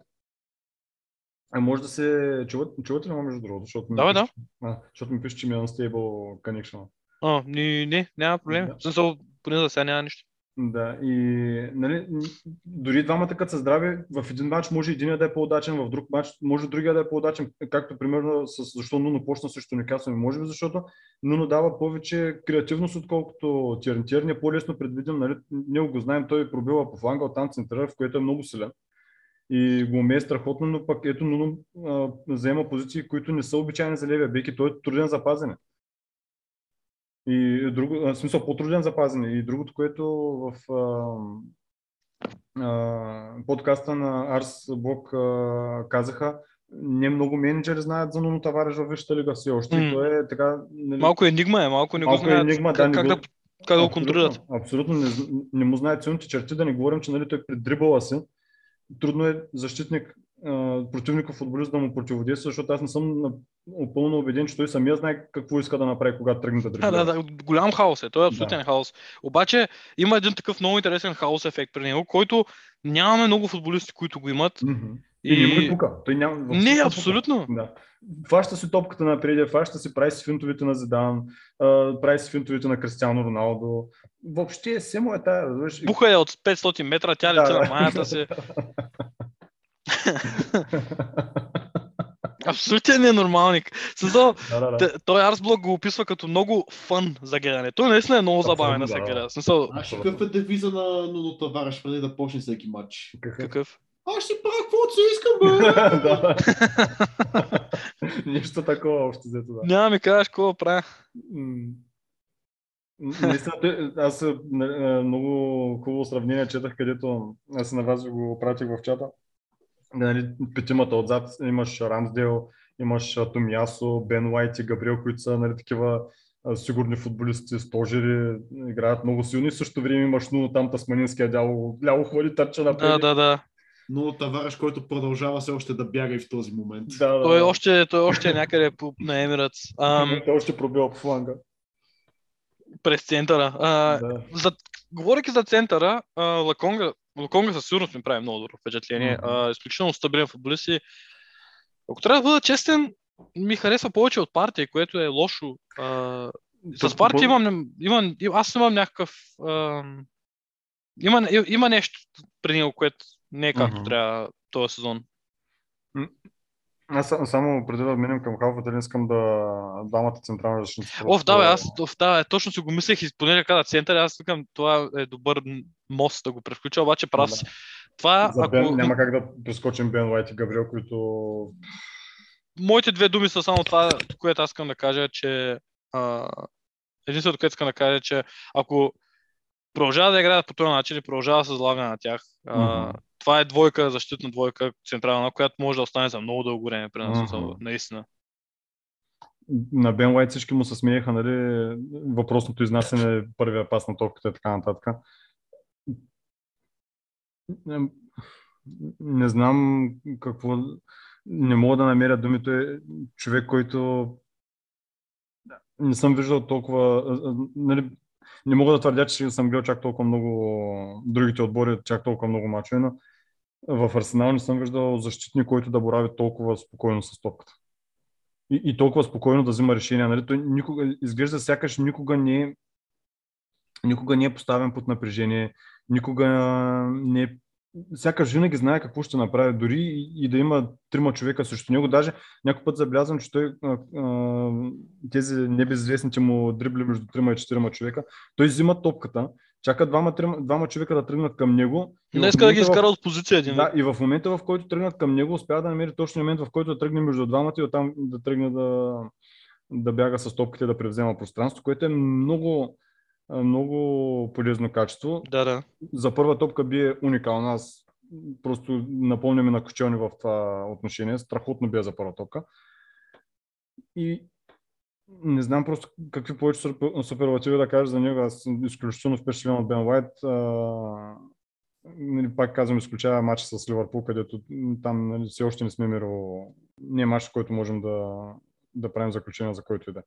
А може да се... Чуват, чувате ли ме между другото? Защото ми Да, пише, а, защото ми пише, че ми е unstable connection. А, не, не, няма проблем. Да. Смисъл, поне за сега няма нищо. Да, и нали, дори двамата като са здрави, в един матч може един да е по-удачен, в друг матч може другия да е по-удачен, както примерно с, защо Нуно почна срещу Никасо, може би защото Нуно дава повече креативност, отколкото Тирн. Тирн е по-лесно предвидим, нали, ние го знаем, той пробива по фланга, оттам центъра, в което е много силен. И го умее страхотно, но пък ето Нуно а, заема позиции, които не са обичайни за левия бек и той е труден за пазене. И друго, в смисъл по-труден за пазене. И другото, което в а, а, подкаста на Арс Блок а, казаха, не много менеджери знаят за Нуно Тавареш във Висшата лига все още. И той е така... Нали, Малко енигма е, малко не го Малко знаят енигма, да, как, не как, го- да, как да го абсолютно, контролират. Абсолютно не, зн- не му знаят силните черти, да не говорим, че нали, той при дрибъла си. Трудно е защитник, а, противников футболист да му противодейства, защото аз не съм на, напълно убеден, че той самия знае какво иска да направи, когато тръгне да Да, дрибла. да, да, голям хаос е. Той е абсолютен Да. хаос. Обаче има един такъв много интересен хаос ефект при него, който нямаме много футболисти, които го имат. Мгм. И, не му и пука. Той няма, въобще Не, пука. абсолютно. Да. Фаща си топката напред, фаща си, прави си финтовите на Зидан, а, прави си финтовите на Кристиано Роналдо. Въобще, все му е тая. разбираш. Буха е от 500 метра, тя лети да. на маята си. Абсолютен ненормалник. Смисъл, да, да, да. той Арсблок го описва като много фън за гледане. Той наистина е много забавен да се гледа. Смисъл, Знаеш ли какъв е девиза на Нуно Тавареш преди да почне всеки матч? Какъв? какъв? Аз ще си правя каквото си искам, бе! Нещо такова общо взето, да. Няма ми кажеш какво правя. Наистина, аз а, н- а, много хубаво сравнение четах, където аз на вас го пратих в чата. Нали, петимата отзад имаш Рамсдел, имаш а, Томясо, Бен Уайт и Габриел, които са нали, такива сигурни футболисти, стожери, играят много силни. Същото време имаш Нуно там Тасманинския дяло, ляво хвали, търча напред. Да, да, да. Но Тавареш, който продължава все още да бяга и в този момент. да, да, Той да. още, той още е някъде по, на Емиратс. Ам, Той още пробива по фланга. през центъра. А, Да. за, говорейки за центъра, а, Лаконга, Лаконга със сигурност ми прави много добро впечатление. Мгм. А, изключително стабилен футболист и ако трябва да бъда честен, ми харесва повече от партия, което е лошо. А, с партия имам, имам, аз имам някакъв... А, има, има нещо при него, което не е както Мгм. трябва този сезон. Аз са- само преди да минем към халфата, искам да двамата централни защитници. Оф, да, бе, аз оф, да, бе, точно си го мислех и понеже каза център, аз викам, това е добър мост да го превключа, обаче прав Да. си. Това, За Бен, ако... няма как да прескочим Бен Уайт и Габриел, които... Моите две думи са само това, което аз искам да кажа, че а, единственото, което искам да кажа, е, че ако продължава да играят по този начин и продължава да се залага на тях, а, Мгм. Това е двойка, защитна двойка, централна, която може да остане за много дълго време при нас, Мгм. наистина. На Бен Уайт всички му се смееха, нали, въпросното изнасяне, първия пас на топката и така нататък. Не, не знам какво... Не мога да намеря думи. Той е човек, който не съм виждал толкова... Нали, не мога да твърдя, че съм гледал чак толкова много другите отбори, чак толкова много мачове, но в Арсенал не съм виждал защитник, който да борави толкова спокойно с топката. И, и толкова спокойно да взима решения. Нали? Той никога, изглежда сякаш никога не е никога не е поставен под напрежение, никога не е сякаш винаги знае какво ще направи, дори и, и да има трима човека срещу него. Даже някой път забелязвам, че той а, а, тези небезизвестните му дрибли между трима и четирима човека, той взима топката, чака двама, трима, двама човека да тръгнат към него. и в Днес да ги изкара от позиция един. да, и в момента, в който тръгнат към него, успява да намери точно момент, в който да тръгне между двамата и оттам да тръгне да, да бяга с топките, да превзема пространство, което е много, много полезно качество. да. да. За първа топка бие уникална. Аз просто напомням и на Кочелни в това отношение. Страхотно бие за първа топка. и не знам просто какви повече супер- суперлативи да кажа за него. Аз съм изключително впечатлен от Бен Уайт. Нали, пак казвам, изключава матча с Ливърпул, където там нали, все още не сме миро. Не е матч, който можем да, да правим заключение за който и да. е.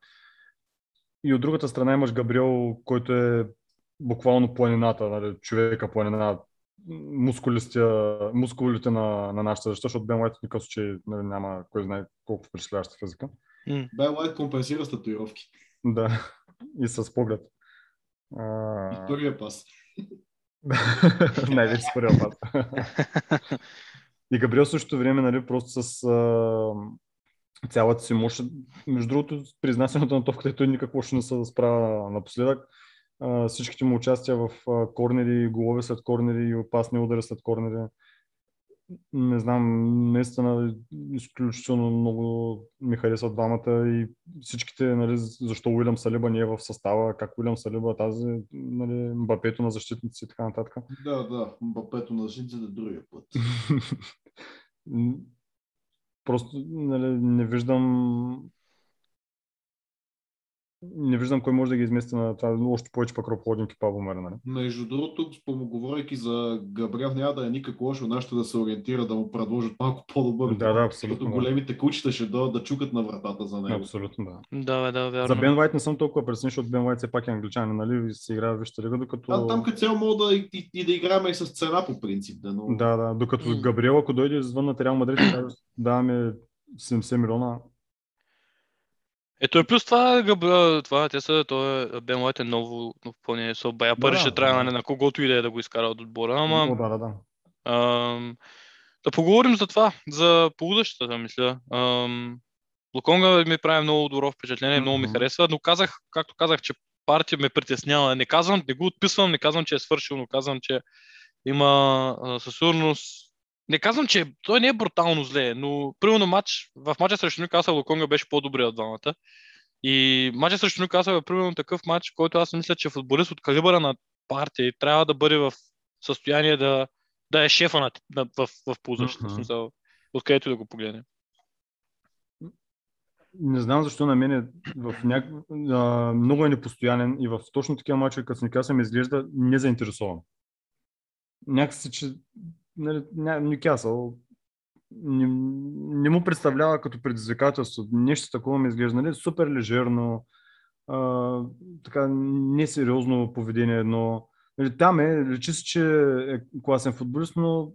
И от другата страна имаш Габриел, който е буквално планината, нали, човека планина, мускулите на, на нашата защита, защото Бен Уайт в никакъв случай нали, няма кой знае колко впечатляваща физика. Бен Лайт компенсира с татуировки. Да, и с поглед. И А... първия пас. Най-вече с първия път. и Габриел същото време, нали, просто с а... цялата си мощ. Между другото, при изнасянето на топката той никак лошо не се справя напоследък. А, всичките му участия в а, корнери, голове след корнери и опасни удари след корнери. Не знам, наистина изключително много ми харесват двамата и всичките, нали, защо Уилям Салиба не е в състава, как Уилям Салиба, тази, нали, Мбапето на защитници и така нататък. Да, да, Мбапето на защитниците другия път. Просто нали, не виждам не виждам кой може да ги измести на това, още повече пък Роплодин и Павло Мера, нали? Между другото, говорейки за Габриел, няма да е никак лошо нашите да се ориентира, да му предложат малко по-добър. Да, да, абсолютно, Защото големите кучета ще дойдат да чукат на вратата за него. Абсолютно, да. Да, да, вярно. За Бен Вайт не съм толкова пресен, защото Бен Вайт все пак е англичанин, нали? И се играе в Висшата лига, докато... А, там като цяло мога да и, и, и да играем и с цена по принцип. Да, но... Да, да, докато. Габриел, ако дойде извън на Реал Мадрид, даваме 70 милиона. Ето е плюс това, Габриел, това, те са, той е, Бен Уайт е ново, но пълне са бая пари Да, ще да, трябва да. нали, на когото и да е да го изкара от отбора, ама да, да, да. ам, да поговорим за това, за полудъщата, мисля. Ам, Луконга ми прави много добро впечатление, много ми харесва, но казах, както казах, че партия ме притеснява. Не казвам, не го отписвам, не казвам, че е свършил, но казвам, че има със сигурност не казвам, че той не е брутално зле, но примерно матч, в матча срещу Нюкасъл Луконга беше по-добре от двамата. И матча срещу Нюкасъл е примерно такъв матч, който аз мисля, че футболист от калибъра на партия трябва да бъде в състояние да, да е шефа на, на, в, в полузащита. Смисъл, откъдето да го погледне. Не знам защо на мен е в няк... а, много е непостоянен и в точно такива мачове, като с Никаса ми изглежда незаинтересован. Някакси, че нали. Нюкасъл не, не му представлява като предизвикателство. Нещо такова ми изглежда, нали, супер лежерно, а, така несериозно поведение едно. Нали, там е, личи се, че е класен футболист, но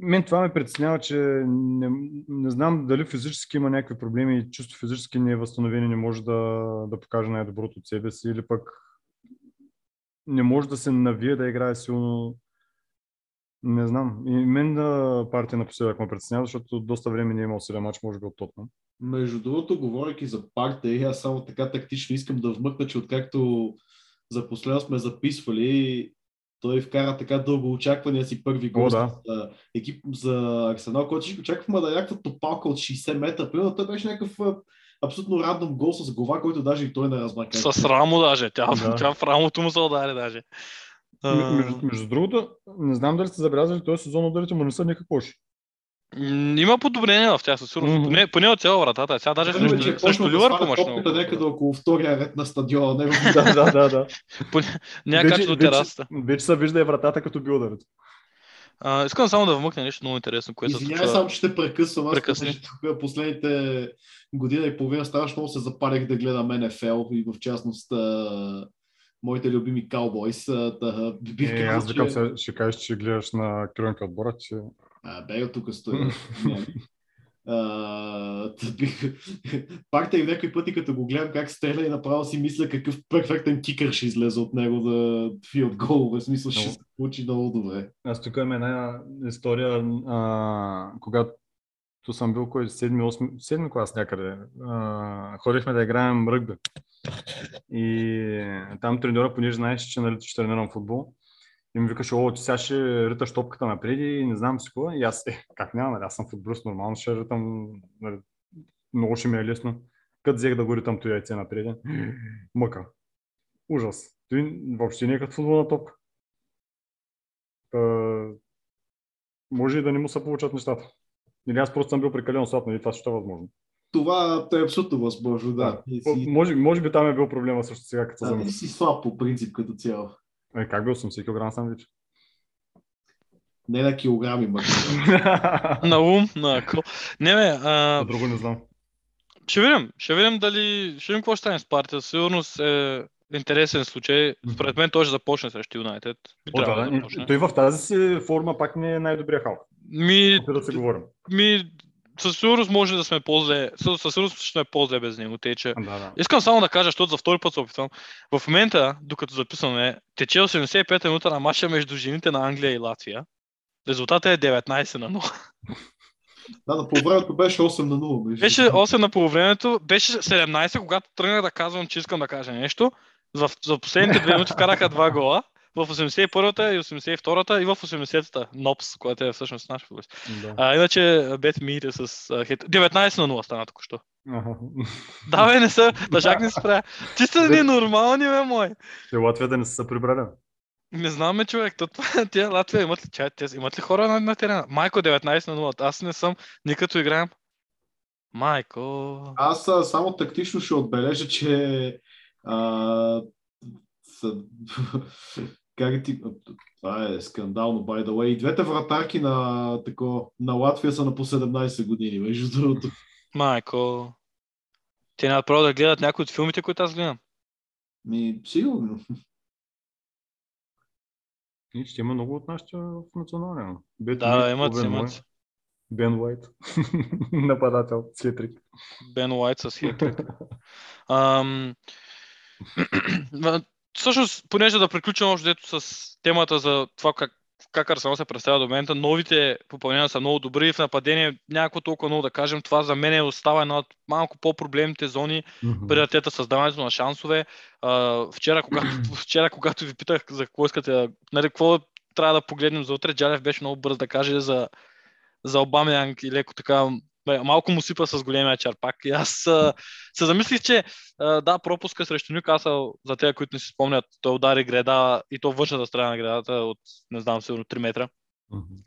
мен това ме притеснява, че не, не знам дали физически има някакви проблеми и чисто физически не е възстановен и не може да, да покаже най-доброто от себе си или пък не може да се навие да играе силно. Не знам. И мен да партия напоследък ме притеснява, защото доста време не е имал 7 мач, може би от Тотнам. Между другото, говоряки за партия, аз само така тактично искам да вмъкна, че откакто за последно сме записвали, той вкара така дълго очаквания си първи гол да. за екип за Арсенал, който всички очаквахме да е някаква топалка от 60 метра. Примерно той беше някакъв абсолютно рандом гол с глава, който даже и той не разбра. С рамо даже. Тя, Да. тя в рамото му се удари даже. А, Между, между другото, не знам дали сте забелязали, този сезон ударите му не са никак лоши. Има подобрение в тях със сигурност. Мгм. Поне, поне от цяла вратата. Сега даже че срещу, срещу сваля имаш топката някъде около втория ред на стадиона. Не да, да, да, да. Няма вече, терасата. вече се вижда и вратата като би ударите. А, искам само да вмъкна нещо много интересно, което се Извинявай случва. само, че ще прекъсвам. Аз Прекъсни. тук последните година и половина страшно много се запалях да гледам НФЛ и в частност моите любими Cowboys. Та, бих Е, аз викам, че... ще кажеш, че гледаш на крънка отбора, че... А, бе, тук стоя. Бих... Пак и някой пъти, като го гледам как стреля и направо си мисля какъв перфектен кикър ще излезе от него да филд голове. В смисъл ще се получи много добре. Аз тук имам една история, а, когато съм бил кой 7-8, 7 клас някъде. А, ходихме да играем ръгби. И там треньора, понеже знаеш, че нали, ще тренирам футбол, и ми викаше, о, ти сега ще риташ топката напред и не знам си какво. И аз, е, как няма, нали, аз съм футболист, нормално ще ритам, нали, много ще ми е лесно. Кът взех да го ритам той яйце напред. Мъка. Ужас. Той въобще не е като футболна топка. Та, може и да не му се получат нещата. Или аз просто съм бил прекалено слаб, нали? Това също е възможно. Това е абсолютно възможно, да. Си, Може, може би там е бил проблема също сега, като се а, и замисля. си слаб по принцип като цяло. Е, как бил 80 кг сандвич? Не на килограми, ма. На ум, на акъл. Не, бе, а, Друго не знам. ще видим. Ще видим дали... Ще видим какво ще стане с партията. Сигурно е интересен случай. Според мен той ще започне срещу Юнайтед. Да, да. да започне. Той в тази си форма пак не е най-добрия халк. Ми, Да се говорим. ми, със сигурност може да сме по-зле. Със със сигурност ще сме по-зле без него. Тъй, че... Да, да. Искам само да кажа, защото за втори път се опитвам. В момента, докато записваме, тече 85 минута на матча между жените на Англия и Латвия. Резултатът е 19 на 0. Да, на по времето беше 8 на 0. Беше, Беше 8 на полувремето, беше 17, когато тръгнах да казвам, че искам да кажа нещо. За, за последните две минути вкараха два гола. В 81-та и 82-та и в 80-та. Нопс, която е всъщност наш футболист. да. А, иначе бет миите с а, хит. 19 на 0 стана току-що. Аха. Да, бе, не са. Тъжак не спря. Ти са ненормални, бе, мой. Те Латвия да не са се прибрали. Не знам, ме, човек. Тия Латвия имат ли, чай, те, имат ли хора на, на терена? Майко 19 на 0. Аз не съм, ни като играем. Майко. Аз а, само тактично ще отбележа, че а, как ти, това е скандално, by the way. И двете вратарки на, тако, на Латвия са на по 17 години, между другото. Майко. Те нямат право да гледат някои от филмите, които аз гледам. Ми, сигурно. И ще има много от нашите в националния. Бето Да, Мит, имат, Овен имат. Бен Уайт. Нападател. с хетрик. Бен Уайт с хитрик. Ам... Всъщност, понеже да приключим още дето с темата за това как, как Арсенал се представя до момента, новите попълнения са много добри в нападение, някакво толкова много да кажем. Това за мен е остава една от малко по-проблемните зони при Артета създаването на шансове. А, вчера, когато, вчера, когато ви питах за какво искате, нали, какво трябва да погледнем за утре, Джалев беше много бърз да каже за, за Обамянг и леко така, малко му сипа с големия чарпак. И аз а, се замислих, че а, да, пропуска срещу Нюкасъл, за тези, които не си спомнят, той удари греда и то външната страна на гредата от, не знам, сигурно 3 метра.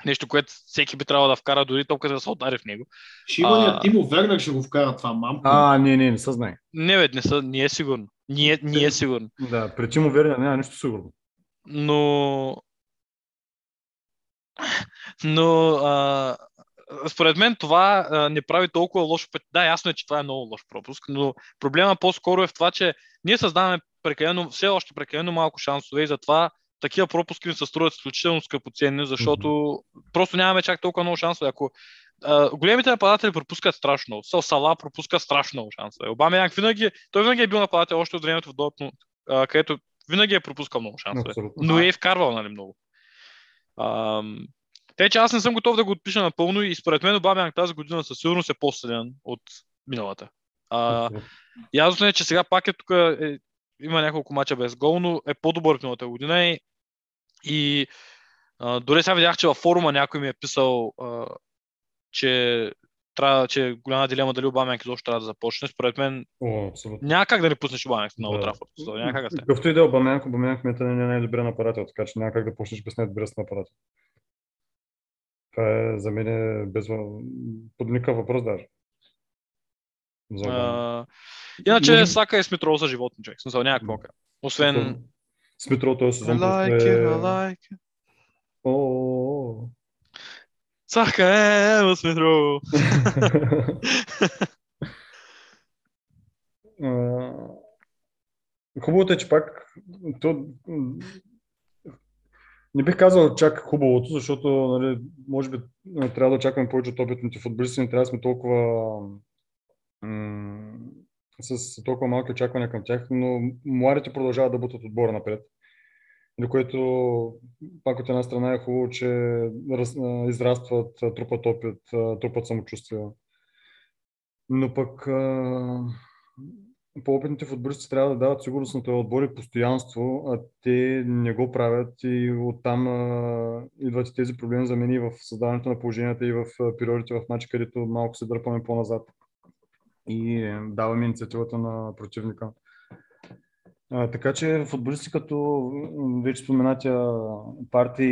Нещо, което всеки би трябвало да вкара, дори толкова да се удари в него. Шимания А. Тимо Вернер ще го вкара това мамко. А, не, не, не се знае. Не, бе, не, са, не е сигурно. Не, не е сигурно. Да, при Тимо Вернер няма нищо сигурно. но но а, според мен това а, не прави толкова лошо. Да, ясно е, че това е много лош пропуск, но проблема по-скоро е в това, че ние създаваме прекалено, все още прекалено малко шансове и затова такива пропуски ни се струват изключително скъпоценни, защото просто нямаме чак толкова много шансове. Ако а, големите нападатели пропускат страшно много. Сал Сала пропуска страшно много шансове. Обама Янг винаги, той винаги е бил нападател още от времето в Дортмунд, а, където винаги е пропускал много шансове. Абсолютно. Но е вкарвал, нали, много. Ам, Те, че аз не съм готов да го отпиша напълно и според мен Обамянг тази година със сигурност е по-силен от миналата. А, ясно е, че сега пак е тук, е, има няколко мача без гол, но е по-добър от миналата година и, и а, дори сега видях, че във форума някой ми е писал, а, че трябва, че е голяма дилема дали Обамянг изобщо трябва да започне. Според мен О, абсолютно. няма как да не пуснеш Обамянг на. Олд Трафорд. Няма как да стане. Какъвто и да е Обамянк, Обамянк мета не е най-добрият нападател, така че няма как да почнеш без най-добрия нападател. Това е за мен е без под никакъв въпрос даже. За. А, иначе Може- Сака и Смитрол са животни човек. Смисъл няма какво. Освен... Смитрол този сезон like it, е... Like it. О. Сака е Смитрол. А, Хубавото е, че пак то, не бих казал чак хубавото, защото нали, може би м, трябва да очакваме повече от опитните футболисти, не трябва да сме толкова м- с толкова малки очаквания към тях, но младите продължават да бутат отбора напред. До което пак от една страна е хубаво, че раз, израстват, трупат опит, трупат самочувствие. Но пък а, по-опитните футболисти трябва да дават сигурност на този отбор и постоянство, а те не го правят и оттам а, идват и тези проблеми за мен и в създаването на положенията и в периодите в матча, където малко се дърпаме по-назад и е, даваме инициативата на противника. А, така че футболисти като вече споменатия Парти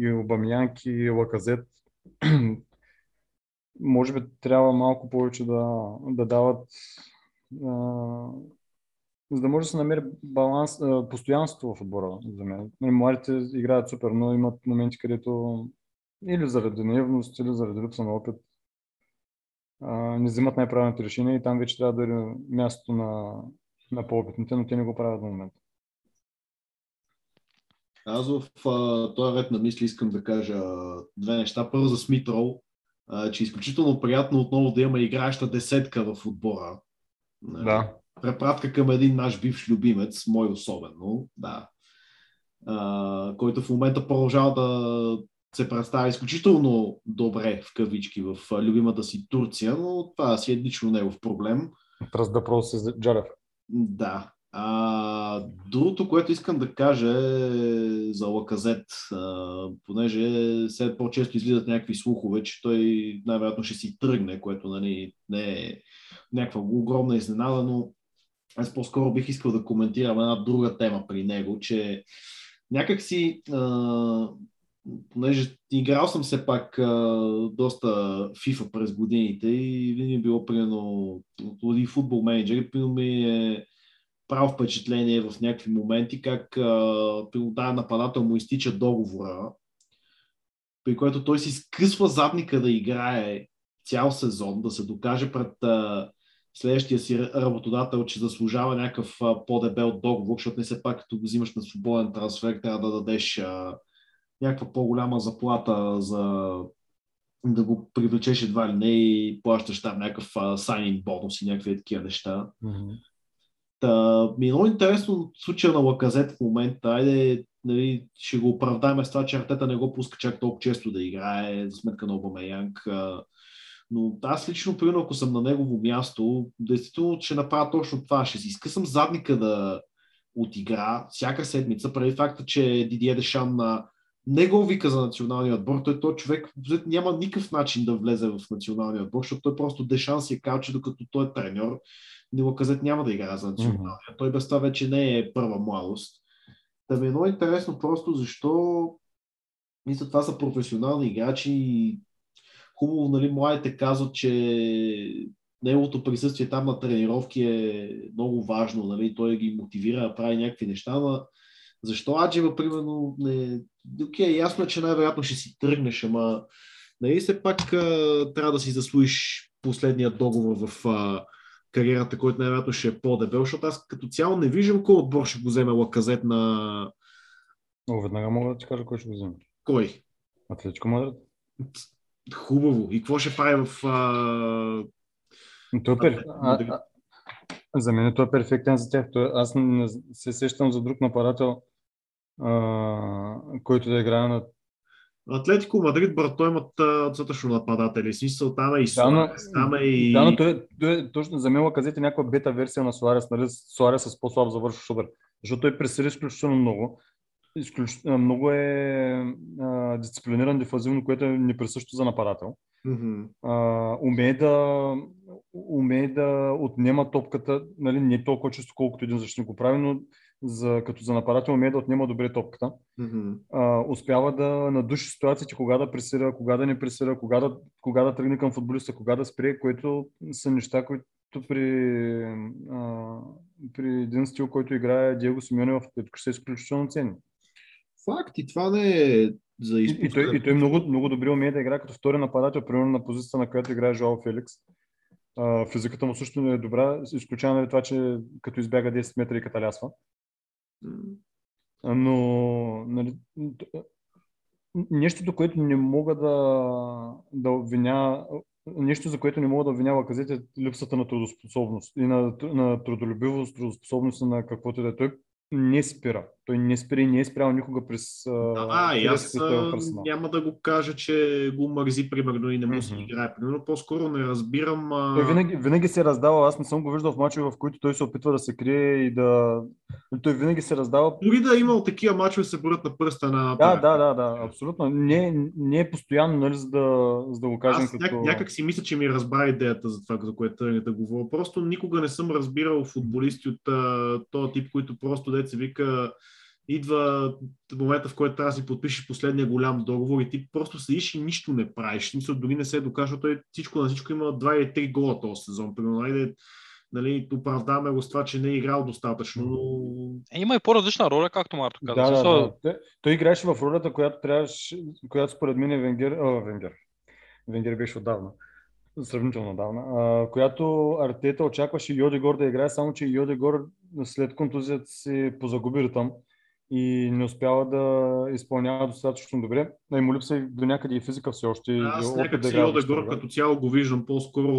и Обамянк и Лаказет може би трябва малко повече да, да дават за да може да се намери баланс, а, постоянство в отбора за мен. Младите играят супер, но имат моменти, където или заради наивност, или заради липса на опит не взимат най-правилните решения и там вече трябва да е мястото на, на по-опитните, но те не го правят в момента. Аз в този ред на мисли искам да кажа две неща. Първо за Смит Роу, а, че е изключително приятно отново да има играеща десетка в отбора. Нали? Да. Препратка към един наш бивш любимец, мой особено, да. А, който в момента продължава да се представя изключително добре в кавички в любимата си Турция, но това си е лично негов проблем. Раз да просто се Джарев. Да. А, другото, което искам да кажа е за Лаказет, а, понеже след по-често излизат някакви слухове, че той най-вероятно ще си тръгне, което нали, не е някаква огромна изненада, но аз по-скоро бих искал да коментирам една друга тема при него, че някак си, понеже играл съм все пак доста FIFA през годините и винаги е било примерно един футбол менеджер, примерно ми е правил впечатление в някакви моменти, как при даден нападател му изтича договора, при което той си скъсва задника да играе цял сезон, да се докаже пред а, следващия си работодател, че заслужава някакъв по-дебел договор, защото не се пак като го взимаш на свободен трансфер, трябва да дадеш а, някаква по-голяма заплата за да го привлечеш едва ли не и плащаш там някакъв сайнинг бонус и някакви такива неща. Mm-hmm. Та, ми е много интересно случая на Лаказет в момента. Айде, нали, ще го оправдаем с това, че Артета не го пуска чак толкова често да играе за сметка на Обамеянг. Но аз лично, примерно, ако съм на негово място, действително ще направя точно това. Ще си изкъсам задника да отигра всяка седмица, преди факта, че Дидие Дешан на не го вика за националния отбор, той този човек няма никакъв начин да влезе в националния отбор, защото той просто Дешан си е кал, че докато той е треньор, Нилаказет няма да играе за националния. Mm-hmm. Той без това вече не е първа младост. Да ми е много интересно просто защо мисля, това са професионални играчи и хубаво, нали, младите казват, че неговото присъствие там на тренировки е много важно, нали, той ги мотивира да прави някакви неща, но защо Аджева, примерно, не... Окей, ясно е, че най-вероятно ще си тръгнеш, ама нали, все пак а, трябва да си заслужиш последния договор в а, кариерата, който най-вероятно ще е по-дебел, защото аз като цяло не виждам кой отбор ще го вземе лаказет на... О, веднага мога да ти кажа кой ще го вземе. Кой? Атлетико Мадрид. Хубаво. И какво ще прави в... А... Той е перф... а, а, за мен той е перфектен за тях. Аз не се сещам за друг нападател, а, който да играе на Атлетико Мадрид, брат, той имат достатъчно нападатели. Смисъл, там е и Суарес, там е и... Да, но той, той, точно за мен лаказете някаква бета версия на Суарес, нали? Суарес с по-слаб завършващ удар. Защото той пресили изключително много. Изключ... Много е а, дисциплиниран дефазивно, което е неприсъщо за нападател. Mm-hmm. А, умее, да, умее да отнема топката, нали, не толкова често, колкото един защитник го прави, но за, като за нападател умее да отнема добре топката. Mm-hmm. А, успява да надуши ситуациите, кога да пресира, кога да не пресира, кога да, кога да тръгне към футболиста, кога да спре, което са неща, които при, а, при един стил, който играе Диего Симеоне в Атлетико, са изключително ценни. Факт и това не е за И, и, той, и той много, много добре умее да играе като втори нападател, примерно на позицията, на която играе Жоао Феликс. А, физиката му също не е добра, изключаваме нали, това, че като избяга 10 метра и каталясва. Но нали, нещото, което не мога да, да обвиня, нещо, за което не мога да обвиня Лаказет е липсата на трудоспособност и на, на трудолюбивост, трудоспособност на каквото да е. Той не спира. Той не спира и не е спрял никога през... А, и аз няма да го кажа, че го мързи, примерно, и не му се mm-hmm. играе. Примерно, по-скоро не разбирам... А... Той винаги, винаги се е раздава. Аз не съм го виждал в мачове, в които той се опитва да се крие и да... Той винаги се раздава. Дори да е имал такива мачове, се борят на пръста на... Да, да, да, да, абсолютно. Не, не е постоянно, нали, за да, за да го кажем Аз като... някак си мисля, че ми разбра идеята за това, за което да говоря. Просто никога не съм разбирал футболисти от този тип, които просто деца вика идва момента, в който трябва да си подпишеш последния голям договор и ти просто седиш и нищо не правиш. Мисля, дори не се доказва, защото той всичко на всичко има 2 или 3 гола този сезон. Примерно, айде, нали, оправдаваме го с това, че не е играл достатъчно, но Е, има и по-различна роля, както Марто каза. Да, да, да. Той, той играеше в ролята, която трябваше, която според мен е Венгер, а, Венгер. Венгер беше отдавна, сравнително отдавна, а, която Артета очакваше Йодегор да играе, само че Йодегор след контузията си позагуби ритъм и не успява да изпълнява достатъчно добре. И му липса и до някъде и физика все още. аз някак си Йодегор отбора. като цяло го виждам по-скоро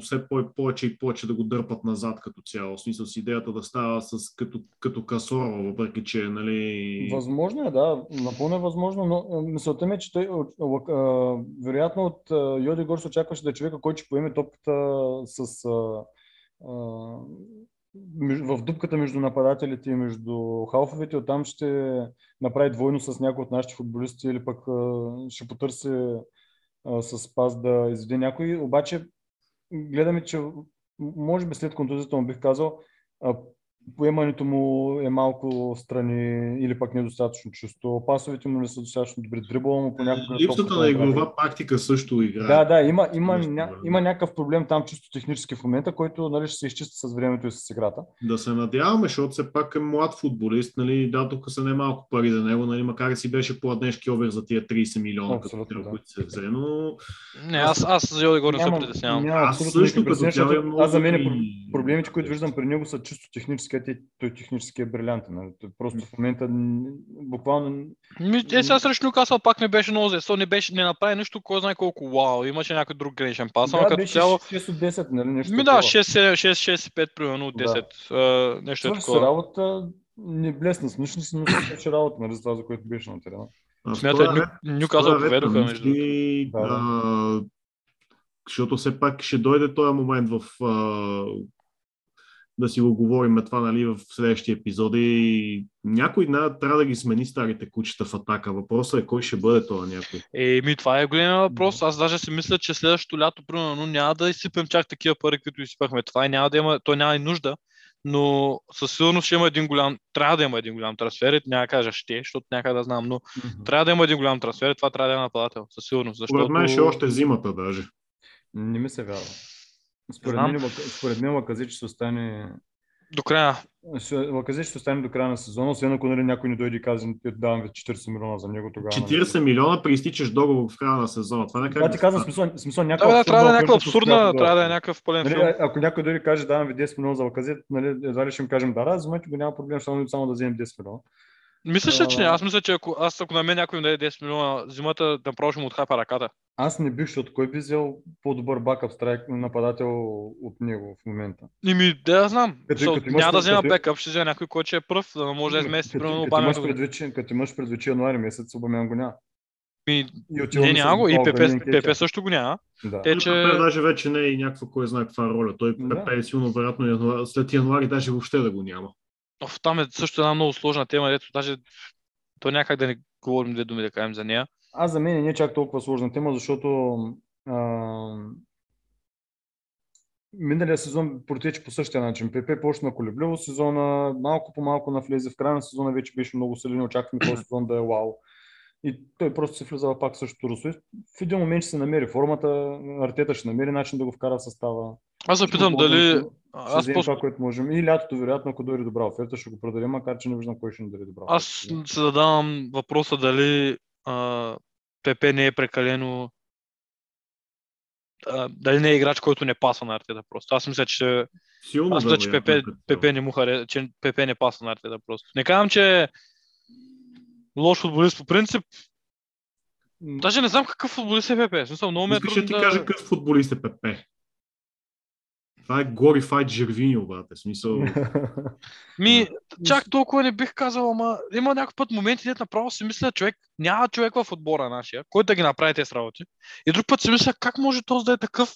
все по- повече и повече да го дърпат назад като цяло. В смисъл с идеята да става с, като, като Касорова, въпреки че нали... Възможно е, да, напълно е възможно, но мисълта ми е, че той, вероятно от Йоди Гор се очакваше да е човека, който ще поеме топката с, в дупката между нападателите и между халфовете, оттам ще направи двойно с някой от нашите футболисти или пък ще потърси с пас да изведе някой. Обаче гледаме, че може би след контузията му бих казал, поемането му е малко страни или пък недостатъчно чисто. Пасовете му не са достатъчно добри. Дрибъла му понякога. Липсата топката на не игрова практика също играе. Да, да, има, има, ня, има някакъв проблем там чисто технически в момента, който нали, ще се изчисти с времето и с играта. Да се надяваме, защото все пак е млад футболист, нали, да, тук са немалко пари за него, нали, макар и си беше по-днешки овер за тия 30 милиона, като Абсолютно, да. които се взе, но не, аз, аз за Йодегор не се притеснявам. Аз също като цяло е Аз за мен проблемите, които виждам при него са чисто технически, а те- той технически е брилянтен. нали. Просто в момента буквално Ми, е, сега срещу Нюкасъл пак не беше много зле. Не, беше, не направи нищо, кой знае колко вау. Имаше някой друг граничен пас, ама да, като беше цяло... 6 от 10, нали, нещо Ми да, такова. 6-5 примерно от Да. 10. а, нещо е Свърши се такова. работа, не блесна с нищо, но свърши работа, нали, за това, за което беше на терена. Смятай, Ню, Нюкасъл поведоха между Да, да. защото все пак ще дойде този момент в а, да си го говорим това нали, в следващия епизод и някой дна трябва да ги смени старите кучета в атака. Въпросът е кой ще бъде този някой. Еми, това е големия въпрос. Аз даже си мисля, че следващото лято, примерно, няма да изсипем чак такива пари, които изсипахме. Това и няма да има, то няма и нужда. Но със сигурност ще има един голям, трябва да има един голям трансфер, и няма да кажа ще, защото някак да знам, но трябва да има един голям трансфер и това трябва да е нападател, със сигурност. Защото... Според мен ще е още зимата даже. Не ми се вярва. Според Знам. мен, според мен Лаказич ще остане До края. ще- Лаказич ще остане до края на сезона, освен ако нали, някой не дойде и каже, «Ти давам ви 40 милиона за него тогава. нали?» 40 милиона при изтичаш договор в края на сезона. Това не как Това ти казвам, смисъл, смисъл някаква Да, да, трябва да е някаква абсурдна, трябва да е някакъв пълен Нали, филм. ако някой дойде и каже, давам ви 10 милиона за Лаказет, нали, едва ли ще им кажем да, да, вземете го, няма проблем, само, само да вземем 10 милиона. Мислиш ли, че не? Аз мисля, че ако, аз, ако на мен някой ми даде 10 милиона зимата, направо ще му отхапа ръката. Аз не бих, защото кой би взел по-добър бакъп страйк нападател от него в момента? Ими, да я знам. Като- Като, като няма да взема като- бекъп, ще взема някой, който ще е пръв, за да може да измести, Като- примерно, като, Обамянг. предвид, че- като имаш предвид, че януари месец, Обамян го няма. Ми, И Не, няма го. И ПП. ПП също го няма. Да. Те, Че... че... даже вече не е и някаква кой знае каква роля. Той Да. ПП е силно вероятно януари, след януари даже въобще да го няма. Оф, там е също една много сложна тема, дето даже то някак да не говорим две думи да кажем за нея. Аз за мен не е чак толкова сложна тема, защото а, миналия сезон протече по същия начин. ПП почна колебливо сезона, малко по малко навлезе. В края на сезона вече беше много силен, очаквахме този сезон да е вау. И той просто се влиза пак в същото русло. В един момент ще се намери формата, Артета ще намери начин да го вкара в състава. Аз се питам дали... Ще Аз, вземем по... това, което можем. И лятото, вероятно, ако дойде добра оферта, ще го продадем, макар че не виждам кой ще ни даде добра аз оферта. се задавам въпроса дали а, ПП не е прекалено а, дали не е играч, който не пасва на Артета просто. Аз мисля, че Силно аз мисля, че ПП, ПП не му харе, че ПП не пасва на Артета просто. Не казвам, че лош футболист по принцип. Даже не знам какъв футболист е ПП. Смисъл, много ме е трудно ти да... кажа какъв футболист е ПП? Това е Glorified Жервиньо, брате. Смисъл, Ми, чак толкова не бих казал, ама има някой път моменти, дето направо си мисля, човек, няма човек в отбора нашия, който да ги направи тези работи. И друг път си мисля, как може този да е такъв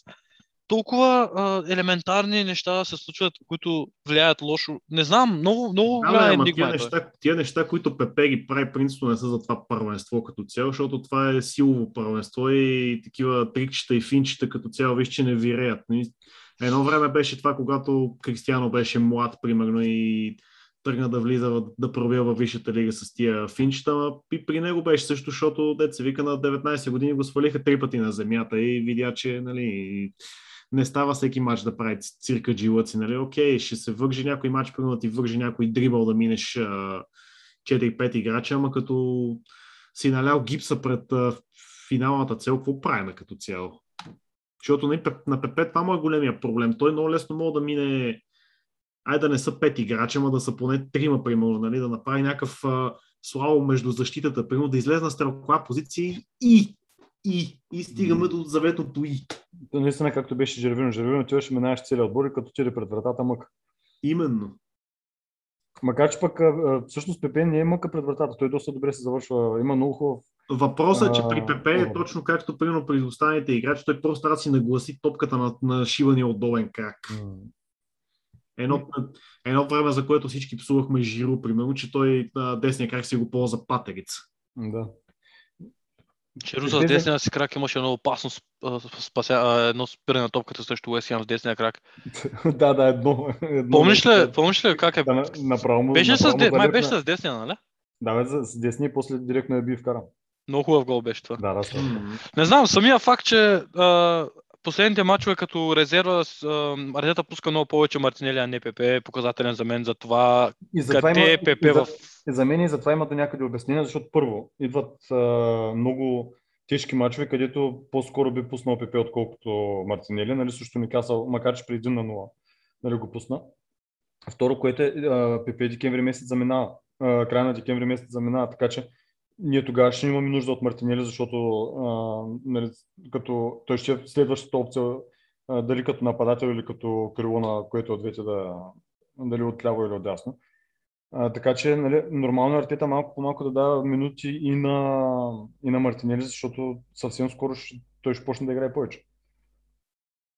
толкова а, елементарни неща да се случват, които влияят лошо. Не знам, много, много Да, влияе ама тия е неща, тия неща, които ПП ги прави, принципно не са за това първенство като цяло, защото това е силово първенство и такива трикчета и финчета като цяло, виж, че не виреят. Едно време беше това, когато Кристиано беше млад, примерно, и тръгна да влиза, да пробива във Висшата лига с тия финчета, и при него беше също, защото деца вика на 19 години го свалиха три пъти на земята и видя, че нали, не става всеки матч да прави цирка джилъци, нали, окей, ще се вържи някой матч, примерно да ти вържи някой дрибъл да минеш а, 4-5 играча, ама като си налял гипса пред финалната цел, какво правим като цяло? Защото нали, Пеп- на Пепе това му е големия проблем. Той много лесно може да мине айде да не са пет играча, ама да са поне трима, примерно, нали, да направи някакъв славо между защитата, примерно да излезе на стрелкова позиция и, и, и стигаме до заветното и. То наистина както беше Жервино. Жервино отиваше минаваш целия отбор и като отиде пред вратата мъка. Именно. Макар че пък всъщност Пепе не е мъка пред вратата. Той доста добре се завършва. Има много хубав. Въпросът е, че при ПП е точно както примерно при останалите играчи, той просто трябва да си нагласи топката на, на шивания отдолен крак. Едно, едно време, за което всички псувахме Жиро, примерно, че той на десния крак си го ползва за патерица. Да. Че с десния си крак имаше едно опасно спася, едно спиране на топката срещу Уест с десния крак. да, да, едно. едно Помниш ли, помниш ли как е? Да, на- направо Беше с, направо де... май беше с десния, нали? Да, бе, с с десния и после директно я би вкара. Много хубав гол беше това. Да, да, да. Не знам, самия факт, че а, последните мачове като резерва Артета пуска много повече Мартинели, а не ПП, е показателен за мен за това И затова къде е ПП и за- в... И за мен и затова има до някъде обяснение, защото първо идват а, много тежки мачове, където по-скоро би пуснал ПП, отколкото Мартинели, нали, също Никасъл, макар че при 1 на 0 нали, го пусна. Второ, което е а, ПП декември месец заминава, а, края на декември месец заминава, така че ние тогава ще имаме нужда от Мартинели, защото а, нали, като той ще е следващата опция, а, дали като нападател или като крило на което от двете да, дали от ляво или от дясно. Така че нали, нормално е Артета малко по малко да дава минути и на, и на Мартинели, защото съвсем скоро ще, той ще почне да играе повече.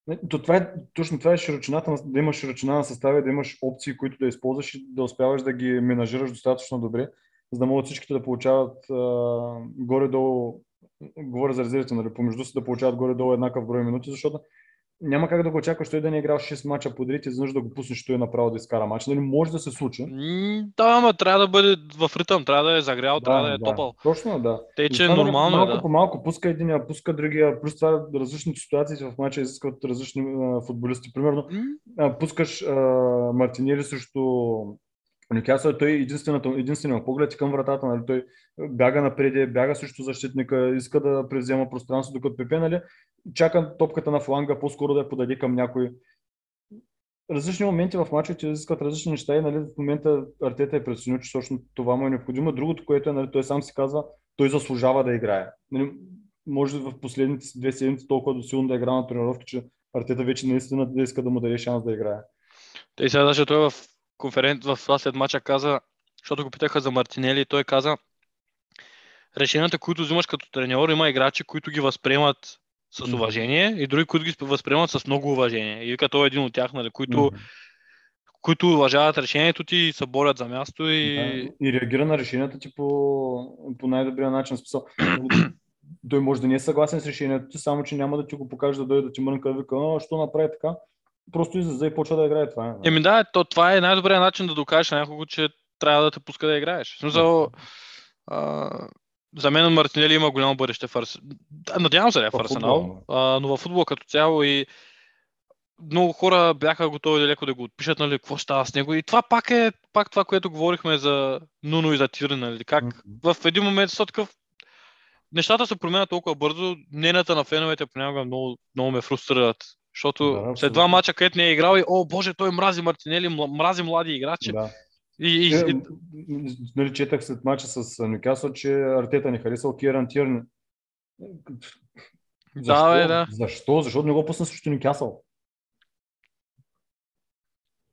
Не, То това е, точно това е широчината, на- да имаш широчина на съставя, да имаш опции, които да използваш и да успяваш да ги менажираш достатъчно добре, за да могат всичките да получават горе-долу, говоря за резервите, нали, помежду си да получават горе-долу еднакъв брой минути, защото няма как да го очакваш той да не е играл 6 мача подред и изведнъж да го пуснеш той направо да изкара мач. Нали, може да се случи. Да, ама трябва да бъде в ритъм, трябва да е загрял, трябва да е топал. Точно, да. Тъй, че нали, нормално е, малко да. по малко пуска единия, пуска другия, плюс това различните ситуации в мача изискват различни а, футболисти. Примерно, а, пускаш а, Мартинели срещу Нюкасъл, той единствената, единственият поглед е към вратата, нали? той бяга напред, бяга срещу защитника, иска да превзема пространство, докато Пепе, нали, чака топката на фланга, по-скоро да я подаде към някой. Различни моменти в мачовете изискват различни неща и нали, в момента Артета е преценил, че точно това му е необходимо. Другото, което е, нали, той сам си казва, той заслужава да играе. Нали, може в последните две седмици толкова силно да игра на тренировки, че Артета вече наистина да иска да му даде шанс да играе. Те сега даже той в конферент, в това след мача каза, защото го питаха за Мартинели, той каза, решенията, които взимаш като треньор, има играчи, които ги възприемат с уважение и други, които ги възприемат с много уважение. И вика, той е един от тях, нали, които, Мгм. които уважават решението ти и се борят за място и... Да, и реагира на решенията ти по, по най-добрия начин. Смисъл, той може да не е съгласен с решението ти, само че няма да ти го покаже да дойде да ти мрънка и вика, а, що направи така? Просто излезе и почва да играе това. Еми да, то, това е най-добрият начин да докажеш на някого, че трябва да те пуска да играеш. В смисъл, а, за мен Мартинели има голямо бъдеще в Арсенал. Надявам се да е в Арсенал, а, но в футбола като цяло и много хора бяха готови да леко да го отпишат, нали, какво става с него. И това пак е пак това, което говорихме за Нуно и за Тирен, нали, как в един момент са такъв нещата се променят толкова бързо, мненията на феновете понякога много, много ме фрустрират. Защото Да, след два мача, където не е играл и, о боже, той мрази Мартинели, мрази млади играчи. Да. И, и, Е, и, нали, четах след мача с Нюкасъл, че Артета не харесал Киран Тирн. Защо? бе, да. Защо? Защото не го пусна срещу Нюкасъл.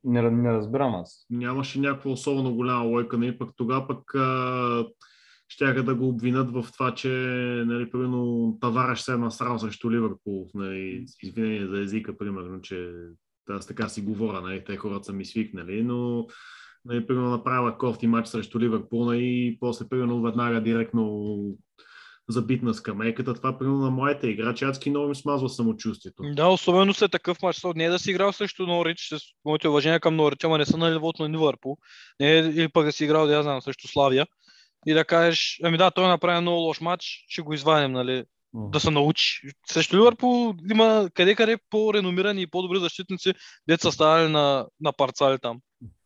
Не, не разбирам аз. Нямаше някаква особено голяма лойка, нали? пък тогава пък а, щяха да го обвинят в това, че нали, примерно Тавараш се е насрал срещу Ливърпул, нали, извинение за езика, примерно, че аз така си говоря, нали, те хората са ми свикнали, но нали, примерно направила кофти матч срещу Ливърпул нали, и после примерно веднага директно забит на скамейката. Това примерно на моите играчи адски много им смазва самочувствието. Да, особено след такъв матч. Не е да си играл срещу Норич, с моите уважения към Норич, ама не са на нивото на Ливърпул. Не е, или пък да си играл, да я знам, срещу Славия. И да кажеш, ами да, той направи много лош матч, ще го извадим, нали? Да се научи. Срещу Ливърпул има къде-къде по-реномирани и по-добри защитници, деца са ставали на, на парцали там.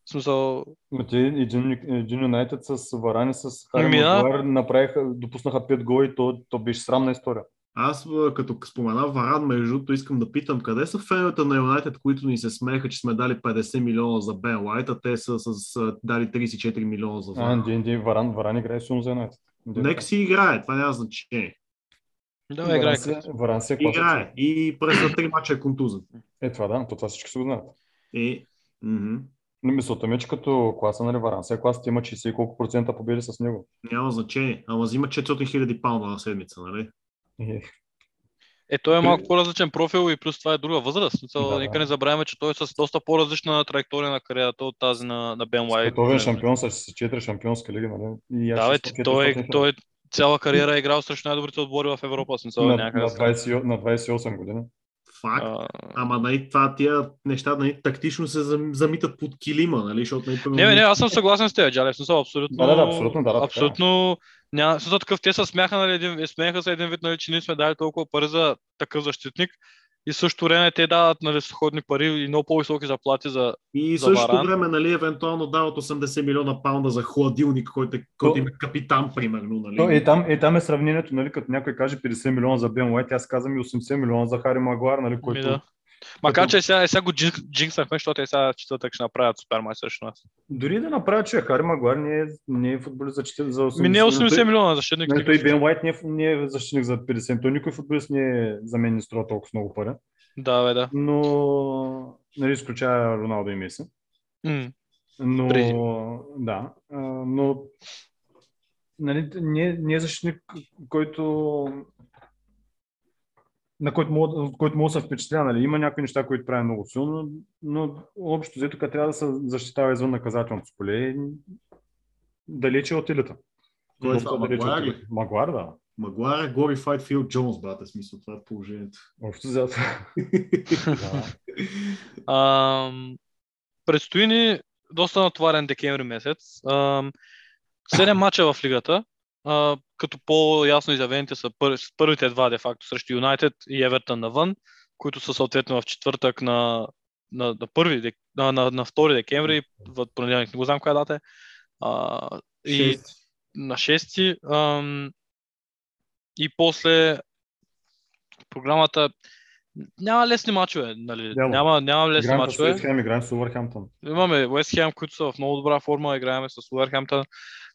В смисъл, те един, един Юнайтед с Варани, с Хари Ами направиха, допуснаха 5 гола и то, то беше срамна история. Аз, а, като спомена Варан, между другото, искам да питам, къде са феновете на Юнайтед, които ни се смееха, че сме дали 50 милиона за Бен Лайт, а те са с, а, дали 34 милиона за А, Варан. Ди, Ди, Варан, Варан играе силно за Юнайтед. Нека си играе, това няма значение. да, Варан си- Варан си е. Играе и през на три мача е контузен. Е, това да, то това всички се го знаят. И. Но мисълта ми е, че като класа, нали, Варан клас, има 60 и колко процента победи с него. няма значение. Ама взима 400 хиляди паунда на седмица, нали? Е, Е, той е малко по-различен профил и плюс това е друга възраст. Смисъл, Да, да. Нека не забравяме, че той е с доста по-различна траектория на кариерата от тази на, на Бен Лайт. Световен шампион с 4 шампионски лиги, нали? И Да, бе, той, е, той е цяла кариера е играл срещу най-добрите отбори в Европа. Смисъл, на, някъде. на, 20, на 28 години. Факт. А, Ама нали, това тия неща нали, тактично се зам- замитат под килима, нали? Защото нали, Не, не, аз съм съгласен с теб, Джале. В смисъл, абсолютно. Да, да, да, абсолютно, да, да, е. Няма, смисъл такъв, те се смяха, нали, един, смеха се един вид, нали, че ние сме дали толкова пари за такъв защитник. И в същото време те дават нали, сходни пари и много по-високи заплати за... И За същото Варан. време, нали, евентуално дават 80 милиона паунда за хладилник, който, е, който То- им е капитан, примерно, нали? То, е, там, е, там е сравнението, нали, като някой каже 50 милиона за Бен Уайт, аз казвам и 80 милиона за Хари Магуар, нали, който... Ми, да. Макар, че сега, сега го джин- джинкснахме, защото е сега четвъртък ще направят супер матч срещу нас. Дори да направя, че Хари Магуар не е, не е футболист за, 40 за 80 Ми не е 80 той- милиона защитник. Нали, той и Бен Уайт не е, не е защитник за 50. Той никой футболист не е, за мен не струва толкова много пари. Да, бе, да. Но, нали, изключая Роналдо и Меси. М. Но, Преди. да, но нали, не, не е защитник, който на който мога, който мога да се впечатля. Нали. Има някои неща, които прави много силно, но общо взето, трябва да се защитава извън наказателното поле, далече от елита. Кой е това, Магуайр ли? Магуар, да. Магуайр е glorified Фил Джонс, брате, смисъл, това е положението. Общо взето. предстои ни доста натоварен декември месец. Седем мача в лигата, като по-ясно изявените са пър, първите два, де факто, срещу Юнайтед и Евертън навън, които са съответно в четвъртък на, на, на, първи, на, на, на 2 декември, в понеделник, не го знам коя дата е. А, и на 6 ам, и после програмата няма лесни мачове, нали? Няма. Няма, няма лесни Играем мачове. Играем с Увърхемптън. Имаме Уест Хем, които са в много добра форма, играем с Уверхемптън.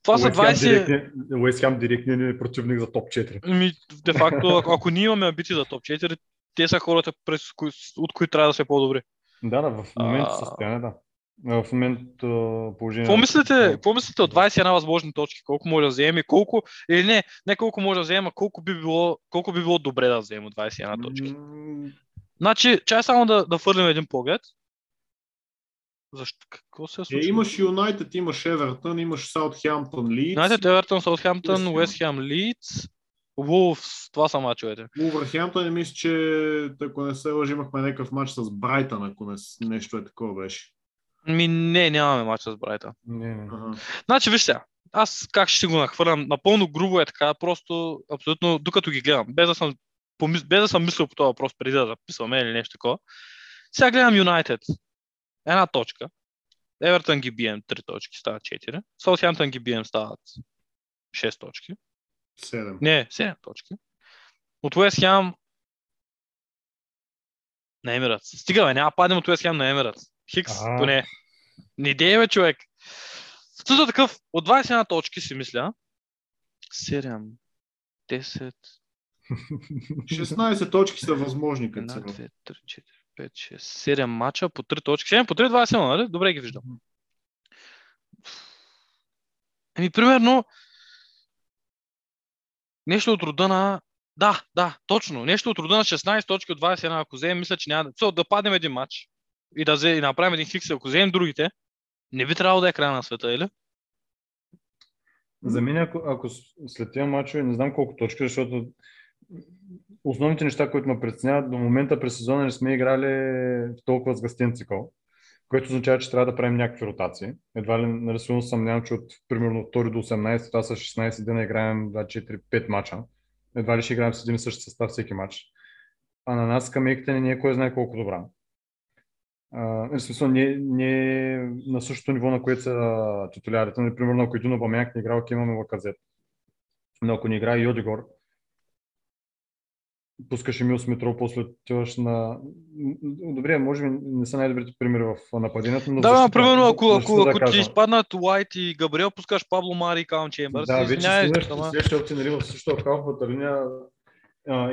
Това са Уест Хем 20... директни- Уест Хем директният ни противник за топ 4. Ми, де факто, ако, ние имаме амбиции за топ 4, те са хората, през кои, от които трябва да сме по-добри. Да, да, в момента А. състояние, да. В момент положение. Какво мислите, какво мислите от 21 възможни точки? Колко може да вземе? Колко, или не, не колко може да вземе, а колко би било, колко би било добре да вземе от 21 точки? Значи, чай само да, да фърлим един поглед. Защо? Какво се е Е, случило? имаш Юнайтед, имаш Евертън, имаш Саутхемптън, Лидс, Юнайтед, Евертън, Саутхемптън, Уест Хем. Уест Хем, Лидс, Вулфс. Това са мачовете. Увърхемптън, мисля, че ако не се лъжи, имахме някакъв матч с Брайтън, ако не, нещо е такова беше. Ми не, нямаме мач с Брайта. Не, не. Ага. Значи, виж сега, аз как ще го нахвърлям? Напълно грубо е така, просто абсолютно, докато ги гледам, без да съм, помис... без да съм мислил по този въпрос преди да записваме или нещо такова. Сега гледам Юнайтед. Една точка. Евертън ги бием 3 точки, стават 4. Саутхемптън ги бием, стават 6 точки. Седем. Не, 7 точки. От Уест Хем на Емиратс. Стига, бе, няма да паднем от Уест Хем на Емиратс. Хикс, Ага. поне. Не идея, бе, човек. Също такъв, от 21 точки си мисля. 7, 10, 16 точки са възможни като 1, цяло. 2, 3, 4, 5, 6, 7 мача по 3 точки. 7 по 3, 21, нали? Добре ги виждам. Еми, примерно, нещо от рода на... Да, да, точно. Нещо от рода на 16 точки от 21, ако вземем, мисля, че няма да... Да паднем един матч и да, и направим един хикс, ако вземем другите, не би трябвало да е края на света, или? За мен, ако, ако след тези мачове, не знам колко точки, защото основните неща, които ме притесняват, до момента през сезона не сме играли в толкова сгъстен цикъл, което означава, че трябва да правим някакви ротации. Едва ли, нали, силно съмнявам, че от примерно 2 до 18, това са 16 дена играем 2-4-5 мача. Едва ли ще играем с един и същи състав всеки матч. А на нас скамейката не е кой знае колко добра. Uh, в смисъл, не, не на същото ниво, на което са титулярите. Нали, примерно, ако един Обамяк не играл, имаме Лаказет. Но ако не играе и Одигор, пускаш Емил Смитро, после отиваш на... Добре, може би не са най-добрите примери в нападението, но... Да, защита, примерно, ако, ако, да ако ти изпаднат Уайт и Габриел, пускаш Пабло Мари и Каун Чембърс. Да, вече следващите ама- следващите опции, нали, в същото халфовата линия,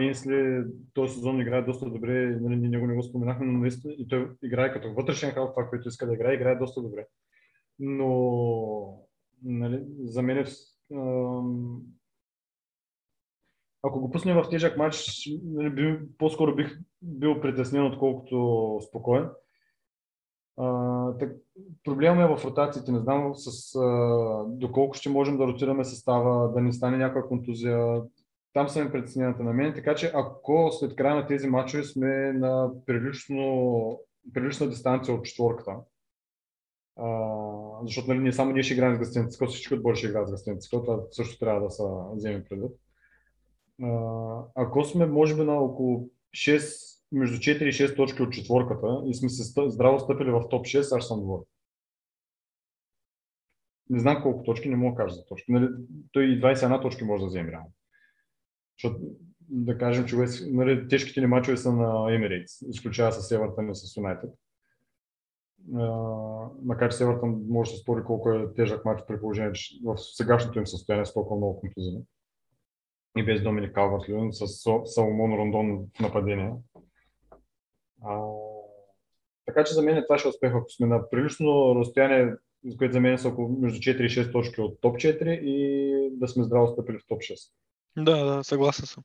Инсли този сезон играе доста добре, нали, ние него не го споменахме, но наистина и той играе като вътрешен халф, това, което иска да играе, играе доста добре. Но нали, за мен е, ако го пуснем в тежък матч, нали, би, по-скоро бих бил притеснен, отколкото спокоен. А, проблема е в ротациите. Не знам с, а, доколко ще можем да ротираме състава, да не стане някаква контузия. Там са ми притесненията на мен. Така че ако след края на тези матчове сме на прилично, прилична дистанция от четворката, а, защото нали, не само ние ще играем с гъстен цикъл, всички отбори ще играят с гъстен цикъл, това също трябва да се вземе предвид. Ако сме, може би, на около 6, между 4 и 6 точки от четворката и сме се здраво стъпили в топ 6, аз съм доволен. Не знам колко точки, не мога да кажа за точки. Нали, той и 21 точки може да вземе реално. Защото да кажем, че нали, тежките ни мачове са на Emirates, изключая с Евертън и с Юнайтед. Макар че с може да се спори колко е тежък матч при положение, че в сегашното им състояние с толкова много контузини. И без Доминик Калварт Льюин, с Саломон Рондон в нападение. А, така че за мен това ще е успех, ако сме на прилично разстояние, което за мен са около между 4 и 6 точки от топ 4 и да сме здраво стъпили в топ 6. Да, да, съгласен съм.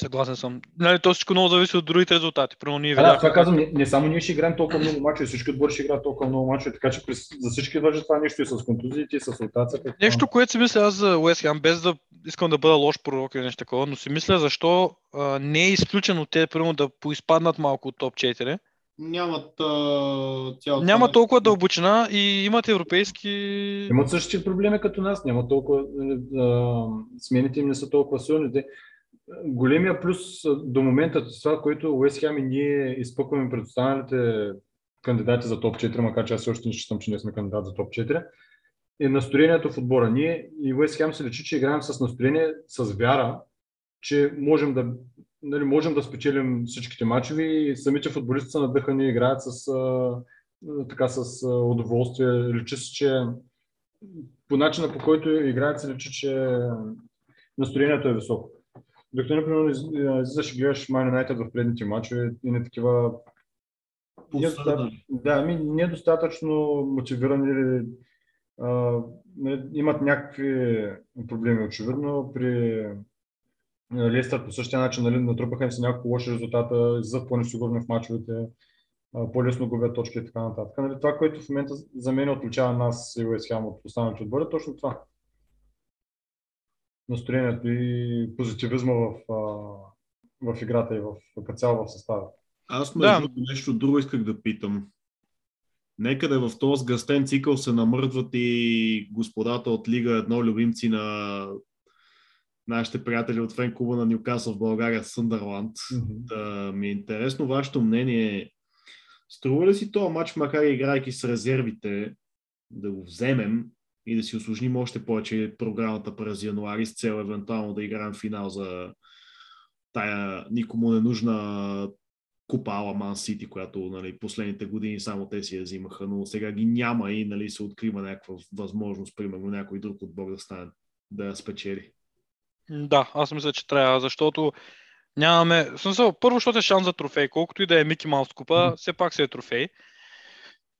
Съгласен съм. Нали, то всичко много зависи от другите резултати. Примерно ние да, това казвам, не, не само ние ще играем толкова много мачове, всички отбори ще играят толкова много мачове, така че през, за всички въжи това нещо и с контузиите, и с ротацията. Нещо, което си мисля аз за Хем, без да искам да бъда лош пророк или нещо такова, но си мисля защо а, не е изключено те, примерно, да поизпаднат малко от топ 4. Нямат а, цялата... Няма толкова дълбочина и имат европейски... Имат същите проблеми като нас, няма толкова, а, смените им не са толкова силни. Големия плюс до момента, това, което Уест Хем и ние изпъкваме пред останалите кандидати за топ 4, макар че аз още не считам, че ние сме кандидат за топ 4, е настроението в отбора. Ние и Уест Хем се лечи, че играем с настроение, с вяра, че можем да, нали, можем да спечелим всичките мачове и самите футболисти са надъхани играят с, а, така, с а, удоволствие. Лечи се, че по начина по който играят се лечи, че настроението е високо. Докато, например, из- излизаш и гледаш Man United в предните мачове и не такива не, Посърдани. да, ми недостатъчно мотивирани имат някакви проблеми очевидно. При Лестър по същия начин нали, натрупаха им се няколко лоши резултата, излизат по-несигурни в мачовете, по-лесно губят точки и така нататък. Нали, това, което в момента за мен отличава нас и Уест Хем от останалите отбори, е точно това. Настроението и позитивизма в, в играта и в, като цяло в състава. Аз между Да. нещо друго исках да питам. Нека да в този сгъстен цикъл се намърдват и господата от Лига едно любимци на нашите приятели от фен клуба на Ньюкасъл в България, Съндърланд. Да ми е интересно вашето мнение. Струва ли си този матч, макар и играйки с резервите, да го вземем и да си осложним още повече програмата през януари с цел евентуално да играем финал за тая никому не нужна купа Ала Ман Сити, която нали, последните години само те си я взимаха, но сега ги няма и нали, се открива някаква възможност, примерно някой друг отбор да стане да я спечели. Да, аз мисля, че трябва, защото нямаме... Смисъл, първо, защото е шанс за трофей. Колкото и да е Мики Маус купа, все пак се е трофей.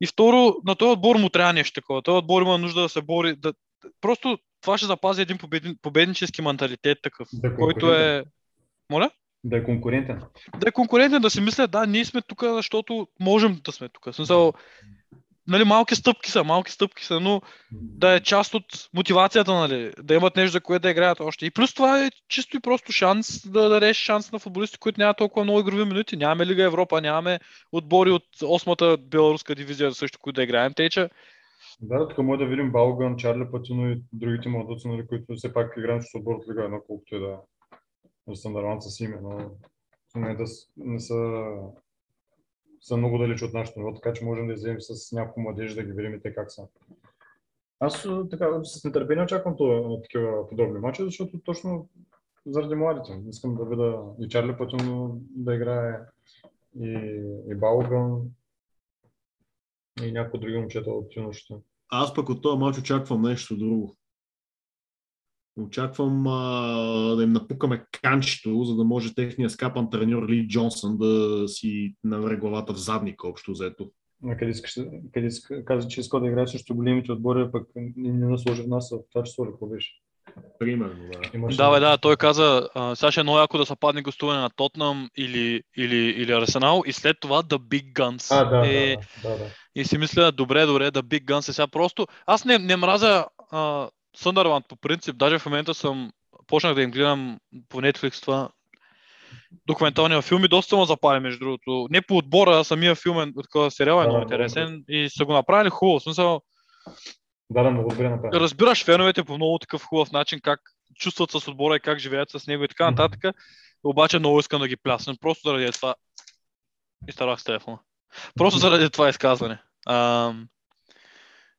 И второ, на този отбор му трябва нещо такова. Този отбор има нужда да се бори. Да... Просто това ще запази един победен... победнически менталитет такъв, Да който е... Моля? Да е конкурентен. да е конкурентен, да си мисля, да, ние сме тук, защото можем да сме тук. Смисъл, нали, малки стъпки са, малки стъпки са, но да е част от мотивацията, нали, да имат нещо, за което да играят още. И плюс това е чисто и просто шанс да дадеш шанс на футболисти, които нямат толкова много игрови минути. Нямаме Лига Европа, нямаме отбори от 8-та беларуска дивизия също, които да играем. Те, че Да, тук може да видим Балган, Чарли Патино и другите младоци, нали, които все пак играят с отбор от Лига 1, колкото и да, да са наравнат с име, но да, с- не са, са много далеч от нашото ниво, така че можем да излезем с няколко младежи да ги видим и те как са. Аз така с нетърпение очаквам това, такива подобни мачове, защото точно заради младите. Искам да видя и Чарли Патино да играе, и, и Балган, и някои други момчета от юношите. Аз пък от този матч очаквам нещо друго. Очаквам а, да им напукаме канчето, за да може техния скапан треньор Ли Джонсън да си навре главата в задника, общо взето. А къде искаш, къде каза, че иска да играе срещу големите отбори, пък не, не насложи в нас в това число, какво беше? Примерно, да. Имаше Да, бе, да, той каза, а, сега ще е много яко да се падне гостуване на Тотнам или, или, или Арсенал и след това The Big Guns. А, да, е, да, да, да. И си мисля, добре, добре, The Big Guns е сега просто... Аз не, не мразя а, Съндърланд по принцип, даже в момента съм... Почнах да им гледам по Netflix това документалния филм и доста ме запали, между другото. Не по отбора, а самия филм е такова сериал е много интересен и са го направили хубаво. В смисъл, Да, да, много добре направи. разбираш феновете по много такъв хубав начин, как чувстват с отбора и как живеят с него и така нататък. Обаче много искам да ги плясна, просто заради това. Изтарах с телефона. Просто заради това изказване. Ам,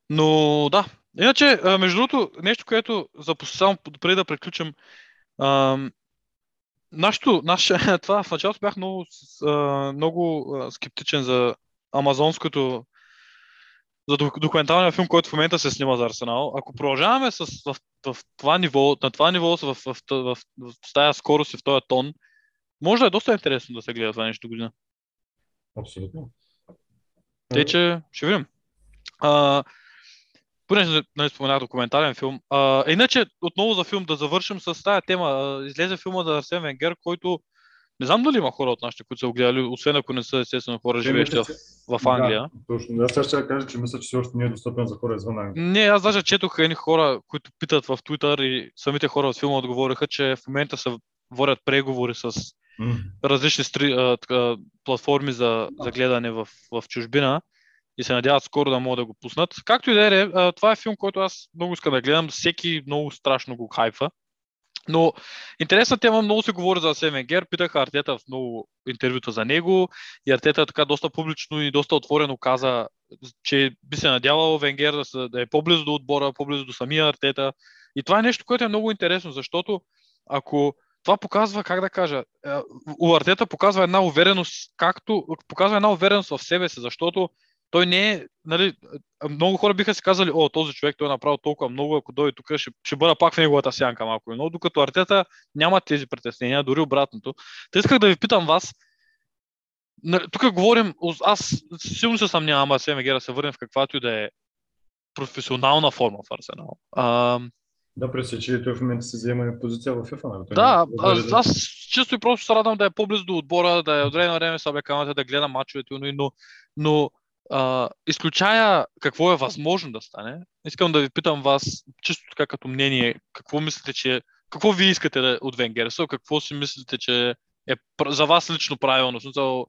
но да. Иначе, а, между другото, нещо, което за само преди да приключим, нашето, наше, това в началото бях много, а, много скептичен за амазонското за док- документалния филм, който в момента се снима за Арсенал. Ако продължаваме с, в, в, това ниво, на това ниво, в, в, в, в, в, в тази скорост и в този тон, може да е доста интересно да се гледа това нещо година. Абсолютно. Тъй, че ще видим. А, понеже нали, споменах документален филм. А, иначе, отново за филм да завършим с тази тема. Излезе филма за Арсен Венгер, който не знам дали има хора от нашите, които са го гледали, освен ако не са естествено хора, живеещи в, в Англия. Да, точно. Аз сега ще кажа, че мисля, че все още не е достъпен за хора извън Англия. Не, аз даже четох едни хора, които питат в Twitter и самите хора от филма отговориха, че в момента се водят преговори с различни стри, а, така, платформи за, за гледане в, в чужбина и се надяват скоро да могат да го пуснат. Както и да е, това е филм, който аз много искам да гледам. Всеки много страшно го хайфа. Но интересна тема, много се говори за Асен Венгер. Питаха Артета в много интервюта за него и Артета така доста публично и доста отворено каза, че би се надявал Венгер да, да е по-близо до отбора, по-близо до самия Артета. И това е нещо, което е много интересно, защото ако това показва, как да кажа, е, у Артета показва една увереност, както показва една увереност в себе си, защото той не е, нали, много хора биха си казали, о, този човек той е направил толкова много, ако дойде тук, ще, ще бъда пак в неговата сянка малко. Но докато Артета няма тези притеснения, дори обратното. Та исках да ви питам вас, тук говорим, аз силно се съмнявам, Арсен Венгер да се върне в каквато и да е професионална форма в Арсенал. А, Да, пресечи, той в момента се взема позиция в FIFA. Нали? Да, аз, аз чисто и просто се радвам да е по-близо до отбора, да е от време на време с да гледа мачовете, но, но, но изключая какво е възможно да стане, искам да ви питам вас, чисто така като мнение, какво мислите, че какво вие искате да, от Венгерсо, какво си мислите, че е за вас лично правилно? Защото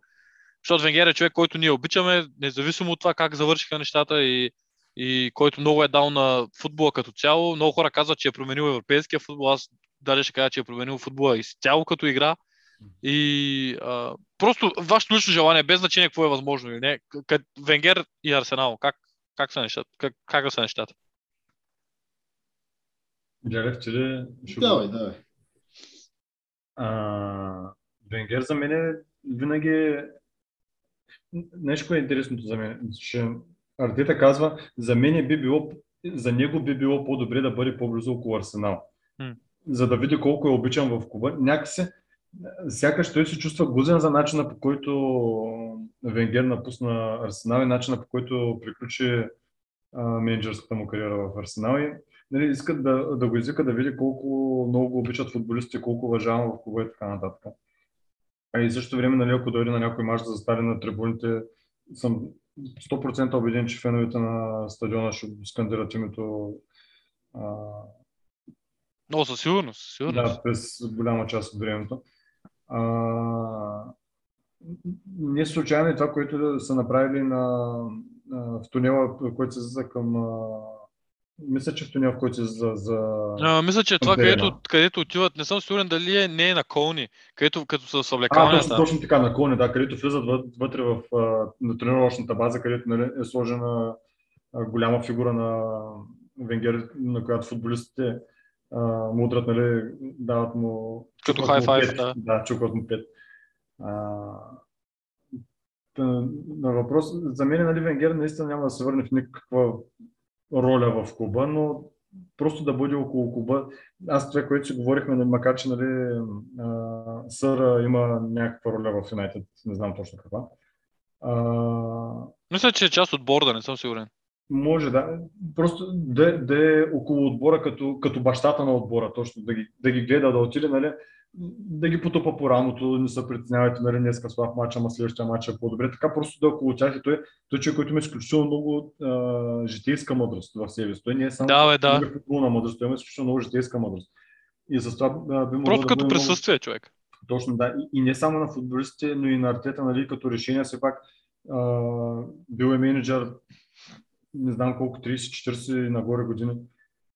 Венгер е човек, който ние обичаме, независимо от това как завършиха нещата и, и който много е дал на футбола като цяло. Много хора казват, че е променил европейския футбол. Аз даже ще кажа, че е променил футбола изцяло като игра. И а, просто вашето лично желание, без значение какво е възможно или не, къд, Венгер и Арсенал, как, как са нещата? Как, как са нещата? Гледахте ли? Ще го- Давай, давай. А, Венгер за мен е винаги е- нещо, е интересното за мен, че Артета казва, за мен би било, за него би било по-добре да бъде по-близо около Арсенал. М. За да види колко е обичан в клуба. Някакси, сякаш той се чувства гузен за начина по който Венгер напусна Арсенал и начина по който приключи а, менеджерската му кариера в Арсенал и нали, искат да, да го извика да види колко много го обичат футболистите, колко уважавам в клуба и така нататък. А и също време, нали, ако дойде на някой мач да застане на трибуните, съм 100% убеден, че феновете на стадиона ще скандират името а, О, със сигурност, със сигурност. да, през голяма част от времето. А, не случайно е това, което са направили на, в тунела, който се за към... А, мисля, че в тунел, в който се за... за... А, мисля, че това, Терена. където, където отиват, не съм сигурен дали е, не е на колни, където като са А, съвлекаванията. точно, точно така, на клони, да, където влизат въ- вътре в а, на тренировъчната база, където нали, е сложена а, голяма фигура на Венгер, на която футболистите а, му удрят, нали, дават му... Като five, пет. да. Да, чукват му пет. А, на въпрос, за мен, нали, Венгер наистина няма да се върне в никаква роля в клуба, но просто да бъде около клуба. Аз това, което си говорихме, нали, макар че нали, Съра има някаква роля в Юнайтед, не знам точно каква. А, Мисля, че е част от борда, не съм сигурен. Може да. Просто да, да е около отбора като, като бащата на отбора, точно да ги, да ги гледа, да отиде, нали, да ги потопа по рамото, не се притеснявайте, нали, днеска слаб матч, ама следващия матч е по-добре. Така просто да е около тях и той, той човек, който има изключително много а, житейска мъдрост в себе си. Той не е само Да, бе, да. футболна мъдрост, той има изключително много житейска мъдрост. И за това а, би Просто да като бъде много- присъствие, човек. точно, да. И, и не само на футболистите, но и на артета, нали, като решение, все пак а, бил е менеджер, не знам колко, 30-40 нагоре години.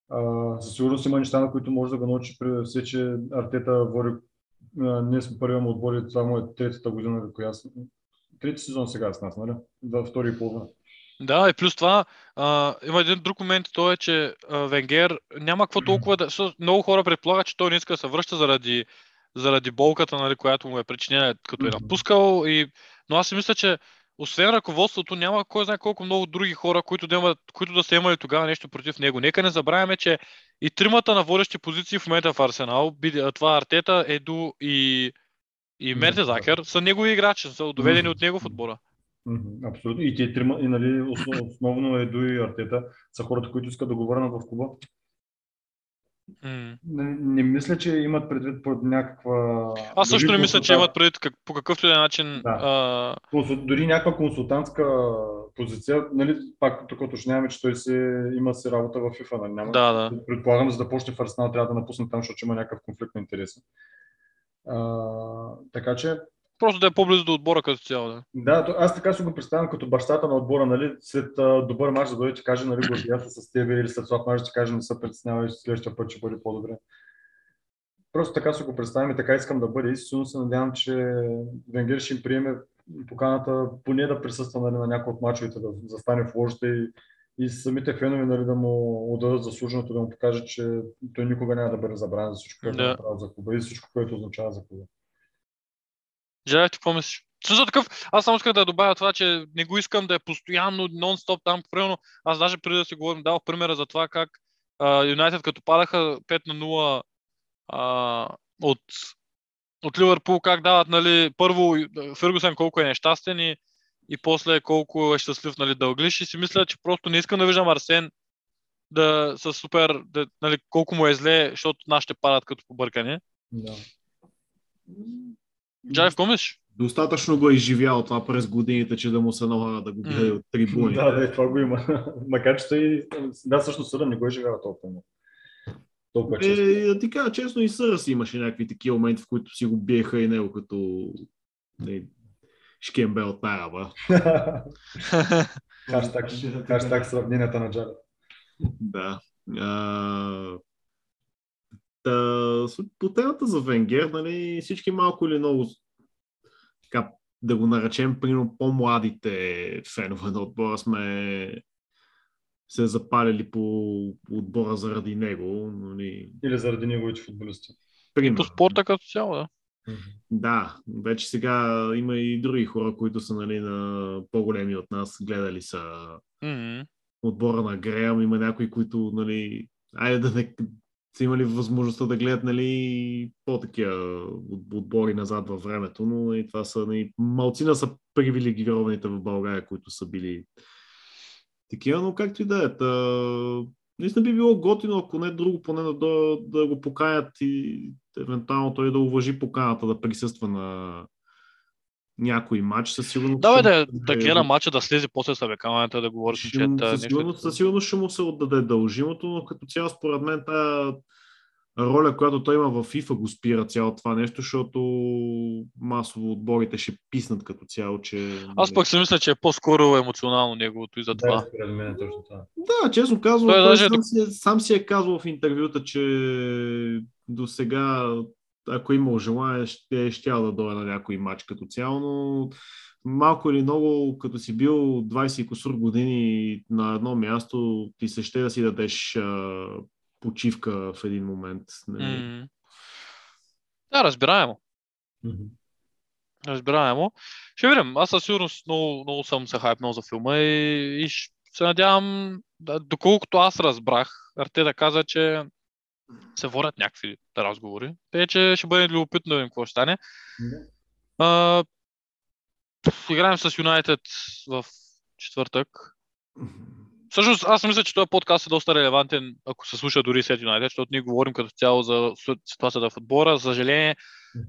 А, със сигурност има неща, на които може да го научи при все, че Артета води. А, ние сме първия му отбор и това му е третата година, която трети сезон сега с нас, нали? Да, втори и половина. Да, и плюс това, а, има един друг момент, то е, че а, Венгер няма какво толкова да... Много хора предполагат, че той не иска да се връща заради, заради болката, нали, която му е причинена, като е напускал. И... Но аз си мисля, че освен ръководството, няма кой знае колко много други хора, които да, имат, които да са имали тогава нещо против него. Нека не забравяме, че и тримата на водещи позиции в момента в Арсенал, това Артета, Еду и, и Мертезакер, са негови играчи, са доведени от него в отбора. Абсолютно. И те трима, и нали, основ- основно Еду и Артета са хората, които искат да го върнат в клуба. Не, не мисля, че имат предвид под някаква... Аз също не мисля, че имат предвид как, по какъвто и е начин. Да. А, консул- Дори някаква консултантска позиция, нали, пак тук уточняваме, че той си, има си работа в FIFA, нали, няма. да, да. Предполагам, за да почне в Арсенал, трябва да напусне там, защото има някакъв конфликт на интереси. А, така че, Просто да е по-близо до отбора като цяло. Да. да, аз така си го представям като бащата на отбора, нали, след а, добър мач да дойде ти каже, нали, се с теб или след слаб мач да ти каже, не се притеснявай, следващия път ще бъде по-добре. Просто така си го представям и така искам да бъде. И силно се надявам, че Венгер ще им приеме поканата поне да присъства нали, на някои от мачовете, да застане в ложата и, и самите фенове нали, да му отдадат заслуженото, да му покаже, че той никога няма да бъде забравен за всичко, което Да. е направил за клуба и всичко, което означава за клуба. Желая ти какво мислиш? Също такъв, аз само исках да добавя това, че не го искам да е постоянно, нон-стоп там. Примерно, аз даже преди да си говорим, дал примера за това как Юнайтед като падаха 5 на 0 а, от, от Ливърпул, как дават, нали, първо Фергюсън колко е нещастен и, и после колко е щастлив, нали, Дълглиш и си мисля, че просто не искам да виждам Арсен да са супер, да, нали, колко му е зле, защото нашите падат като побъркане. Да. Джай, какво мислиш? Достатъчно го е изживял това през годините, че да му се налага да го гледа от трибуни. Да, да, това го има. Макар че той, да, всъщност съда не го изживява толкова много. Толкова често. Е, да ти кажа, честно и Съра си имаше някакви такива моменти, в които си го биеха и него като не, шкембе от тая, ба. Хаштаг, хаштаг сравненията на Джаред. Да. А, та, по темата за Венгер, нали, всички малко или много така, да го наречем, примерно по-младите фенове на отбора сме се запалили по отбора заради него. Нали, Или заради неговите футболисти. примерно. По спорта като цяло, да. Да, вече сега има и други хора, които са нали, на по-големи от нас, гледали са Мгм. отбора на Греъм, има някои, които, нали, айде да не са имали възможността да гледат, нали, по-такива от- отбори назад във времето, но и това са, нали, малцина са привилегированите в България, които са били такива, но както и да е. Та... Наистина би било готино, ако не друго, поне да, да, да го покаят и евентуално той да уважи поканата да присъства на, някой матч със сигурност. Да, да, да се- гледа матча, да слезе после с абекамата, да говори ще му- със, нещо сигурност, със сигурност ще му се отдаде дължимото, но като цяло според мен тая роля, която той има в FIFA го спира цяло това нещо, защото масово отборите ще писнат като цяло, че... Аз пък си мисля, че е по-скоро емоционално неговото и за това. Да, според мен е точно това. Да, честно казвам, Той той даже сам, си, е- сам си е казвал в интервюта, че до сега, ако имал желание, ще е щял да дойде на някой матч като цяло, но малко или много, като си бил 20 и кусур години на едно място, ти се ще да си дадеш а, почивка в един момент. Нали? М. Да, разбираемо. Мгм. Разбираемо. Ще видим. Аз със сигурност много, много съм се хайпнал за филма и, и ще се надявам, да, доколкото аз разбрах, Артета каза, че се водят някакви разговори. Те, че ще бъде любопитно да видим какво ще стане. А, играем с Юнайтед в четвъртък. Всъщност, аз мисля, че този подкаст е доста релевантен, ако се слуша дори след Юнайтед, защото ние говорим като цяло за ситуацията в отбора. За съжаление,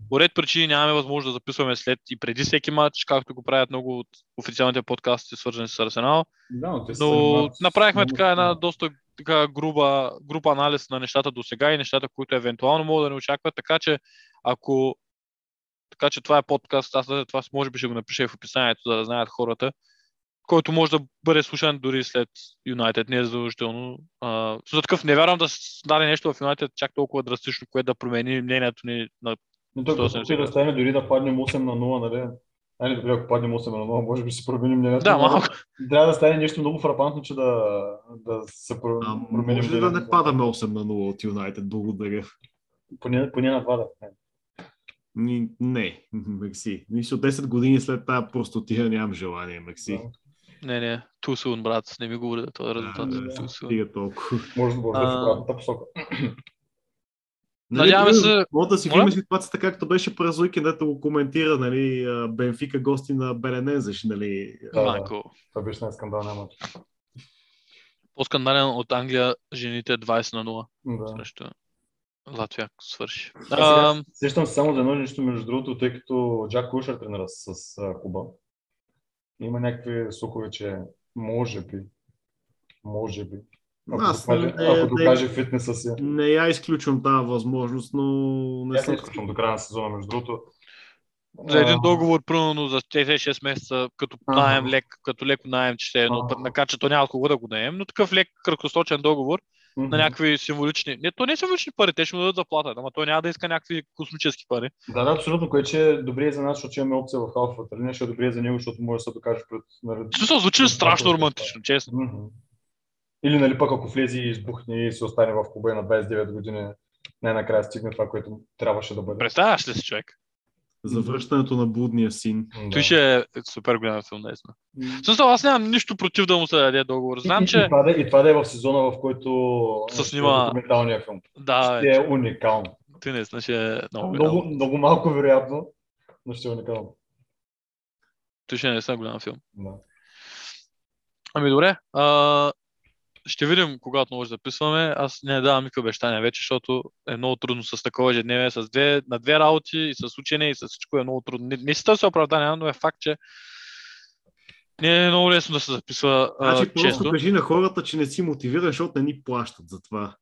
по ред причини нямаме възможност да записваме след и преди всеки матч, както го правят много от официалните подкасти, свързани с Арсенал. Да, но се Но направихме така една доста така груба, група анализ на нещата до сега и нещата, които евентуално могат да ни очакват, така че ако така че това е подкаст, аз след това може би ще го напиша и в описанието, за да знаят хората, който може да бъде слушан дори след Юнайтед, не е задължително. А, за такъв не вярвам да стане нещо в Юнайтед чак толкова драстично, което да промени мнението ни на Но той и да стане дори да паднем 8 на 0, нали? Айде, добре, ако паднем 8 на 0, може би ще се променим мнението. Да, малко. Трябва да стане нещо много фрапантно, че да, да се А, променим може ли да не падаме 8 на 0 от Юнайтед? Благодаря. Поне, поне на 2 да. Ни- Не, Мекси. Мисля, 10 години след тази простотия нямам желание, Мекси. Не, не, too soon, брат, не ми говори да този резултат. Да, Too soon. Стига толкова. Може да бъде в обратната посока. Надяваме се- Нали, да си видим ситуацията, както беше през уикендата го коментира, нали, Бенфика гости на Беренезеш, нали. Да. Това беше най-скандалния матч. По-скандален от Англия жените 20 на 0 Да. срещу Латвия свърши. А сега Сещам се само за едно нещо, между другото, тъй като Джак Кушър тренира с а, Куба. Има някакви слухове, че може би, може би, ако, Аз докаже, не- ако не- докаже фитнеса си. Не я изключвам тази възможност, но не не съм... изключвам до края на сезона, между другото. за един договор, примерно за тези 6 месеца, като наем лек, като леко наем, че ще е едно път накача, то няма от кого да го наем, но такъв лек краткосрочен договор на някакви символични. Не, то не е символични пари, те ще му дадат заплата, ама той няма да иска някакви космически пари. Да, да, абсолютно, което че е добре за нас, защото имаме опция в халфата линия, ще е добре за него, защото може да се докаже пред... Смисъл звучи страшно романтично, честно. Мгм. Или нали пък ако влезе и избухне и се остане в клуба на 29 години, най-накрая стигне това, което трябваше да бъде. Представяш ли си човек? За връщането на блудния син. Да. Той ще е супер голям филм, наистина. Смисъл, аз нямам нищо против да му се даде договор. Знам, и, и, че... това да, и това да е в сезона, в който Се е снима- документалния филм. Да, Ще е уникално. ти наистина ще е много Много, много малко вероятно, но ще е уникално. Той ще е наистина голям филм. Да. Ами добре. А, ще видим, когато може да записваме. Аз не давам никакви обещания вече, защото е много трудно с такова ежедневие, с две, на две работи и с учене и с всичко е много трудно. Не, не си търся оправдания, но е факт, че не е много лесно да се записва а, Значи просто често. кажи на хората, че не си мотивиран, защото не ни плащат за това.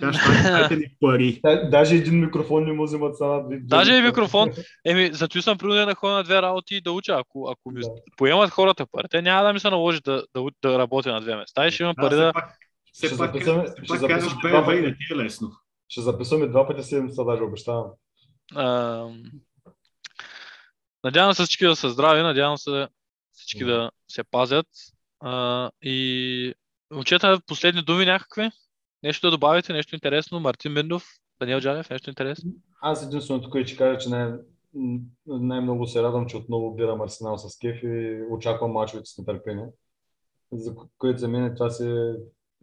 Кажеш, дайте ни пари. Да, даже един микрофон не му вземат sana. Даже и микрофон. Еми, зато съм принуден да ходя на две работи и да уча. Ако, ако ми Да. поемат хората пари, те няма да ми се наложи да, да, да работя на две места и ще имам пари да... Все Ще пак, ще и пъти. не ти е лесно. Ще записваме два пъти седмица, даже обещавам. Ам, Надявам се всички да са здрави, надявам се всички да се пазят. А, и момчета, последни думи някакви? Нещо да добавите, нещо интересно? Мартин Биндов, Даниел Джалев, нещо интересно? Аз единственото, което ще кажа, че най- най-много се радвам, че отново гледам Арсенал с кеф и очаквам мачовете с нетърпение. За ко- което за мен това си е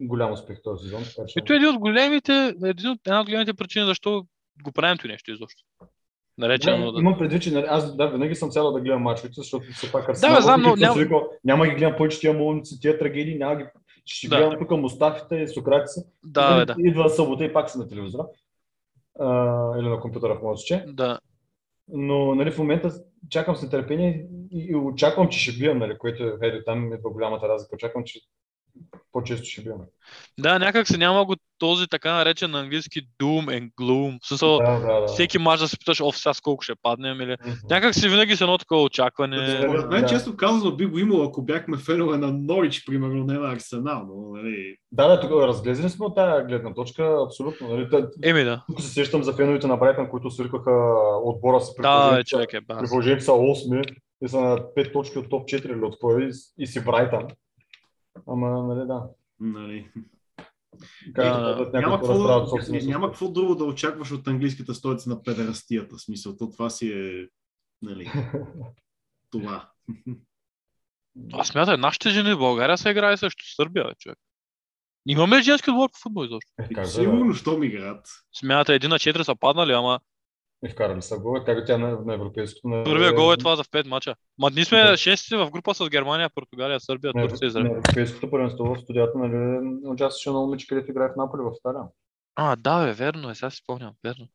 голям успех този сезон. Че... Ето е един от големите, един от, една от големите причини защо го правим това нещо изобщо. Наречено Да, да... имам предвид, че нали, аз да, винаги съм цял да гледам мачовете, защото все пак Арсенал. бе, знам, но няма- викал, няма ги гледам повече тия молници, тия трагедии, няма ги... Ще Да. гледам тук Мустафите и Сократица. Да, да. Идва събота и пак съм на телевизора. А, или на компютъра в моето че. Да. Но нали, в момента чакам с нетърпение и, и очаквам, че ще бием, нали, което е, там идва голямата разлика. Очаквам, че по-често ще бием. Да, някак се няма го този така наречен на английски doom and gloom. В смисъл, Да, да, да. всеки мач да се питаш, оф, сега с колко ще паднем или... Мгм. Някак си винаги с едно такова очакване. Според мен, Да. често казано, би го имало, ако бяхме фенове на Норич, примерно, не на Арсенал, но, нали, Да, да, тук разглезли сме от тази гледна точка, абсолютно. Нали, Та- Еми да. тук се сещам за феновете на Брайтън, които свиркаха отбора при Да, бе, човек е са 8 и са на 5 точки от топ 4 или от кой и, и си Брайтън. Ама, нали, да. нали. Казват, някои Няма какво, няма какво друго да очакваш от английската столица на педерастията. Смисъл, то това си е, нали, това. Аз смятай, нашите жени в България се играе срещу Сърбия, бе, човек. Имаме ли женски отбор по футбол изобщо? Е, как да, да. Сигурно, що ми играят. Смятай, един на 4 са паднали, ама И вкарали са гол. Как тя на, на европейското? На, първия гол е това за в 5 мача. Ма ние сме Да. шести в група с Германия, Португалия, Сърбия, на, Турция и на Израел. европейското първенство в студията, нали, участваше на момиче, където играе в Наполи в Италия. А, да, бе, верно е, сега си спомням, верно.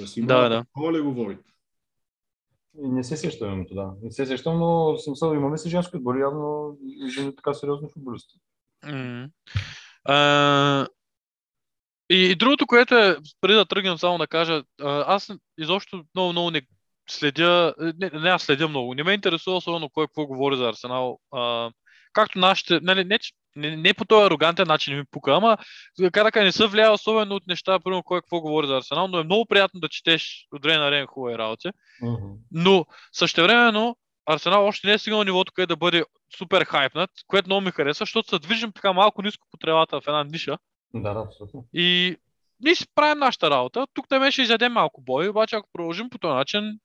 Да си Да, да. Какво ли говорите? Не се сещам името, да. Не се сещам, но съм съл, имаме си женски отбор, явно и жени така сериозни футболисти. М. А, И, и другото, което е, преди да тръгнем само да кажа, аз изобщо много, много не следя, не, не аз следя много, не ме интересува особено кой какво говори за Арсенал. А, както нашите, нали, не, не, не по този арогантен начин ми пука, ама карака не се влияе особено от неща, примерно кой какво говори за Арсенал, но е много приятно да четеш от време на време хубави работи. Мгм. Но същевременно Арсенал още не е стигнал нивото, къде да бъде супер хайпнат, което много ми харесва, защото се движим така малко ниско по тревата в една ниша. Да, да, абсолютно. И ние си правим нашата работа. Тук не ще изядем малко бой, обаче ако продължим по този начин,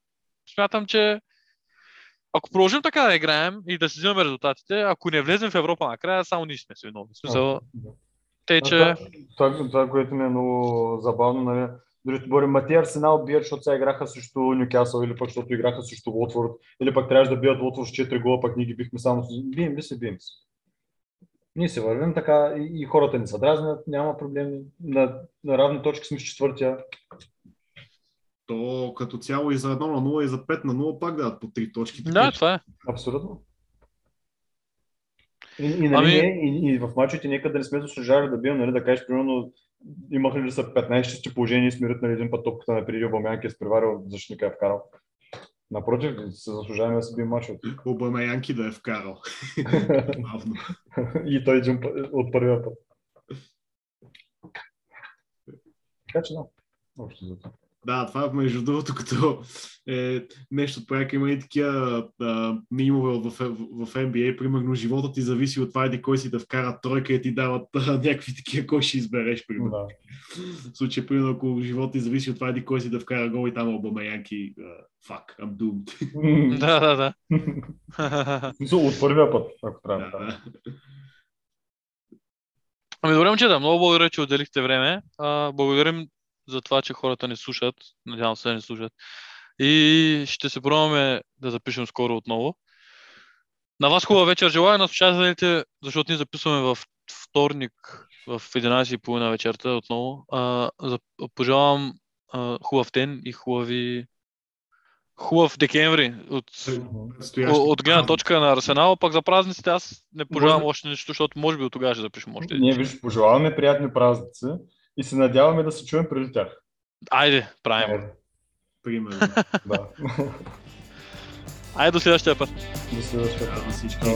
смятам, че ако продължим така да играем и да си взимаме резултатите, ако не влезем в Европа накрая, само ние сме си виновни. Смисъл, Да. те, че... Това, това, това, което ми е много забавно, нали, дори ще борим, ма ти Арсенал бият, защото сега играха срещу Нюкасъл или пък защото играха срещу Уотфорд, или пък трябваше да бият Уотфорд с 4 гола, пък ние ги бихме само с... Бием ли се, бием се. Ние се вървим така и, и хората ни се дразнят, няма проблеми. На, на равни точки сме с четвъртия. То като цяло и за 1 на 0 и за 5 на 0 пак дават по 3 точки. Да, така това е. Абсолютно. И, и, нали, Ами- и, и в мачовете нека да не сме заслужавали да бием, нали, да кажеш, примерно, имаха ли са 15 чисти положения и смирят нали, един път топката на преди Обамянки е спреварил, защитника е вкарал. Напротив, се заслужаваме да се бием мачовете. Обама Янки да е вкарал. И той един от първия път. Така че да. Общо за това. Да, това между другото, като е нещо от има и такива а, мимове в, в, в NBA, примерно живота ти зависи от това еди кой си да вкара тройка и ти дават а, някакви такива, кой ще избереш, примерно. Да. В случай, примерно, ако живота ти зависи от това еди кой си да вкара гол и там Обама Янки, fuck, I'm doomed. Да, да, да. От първия път, ако трябва. Да. Ами добре, момчета, много благодаря, че отделихте време. А, благодарим за това, че хората ни слушат. Надявам се да ни слушат. И ще се пробваме да запишем скоро отново. На вас хубава вечер желая, на слушателите, защото ние записваме в вторник в 11.30 вечерта отново. А, за, пожелавам а, хубав ден и хубави хубав декември от, Предстоящи от гледна точка на Арсенал, пък за празниците аз не пожелавам Може- още нищо, защото може би от тогава ще запишем още. Ние виж, пожелаваме приятни празници и се надяваме да се чуем преди тях. Айде, правим. Е, Примерно. Да. Айде до следващия път. До следващия път. Да, всички.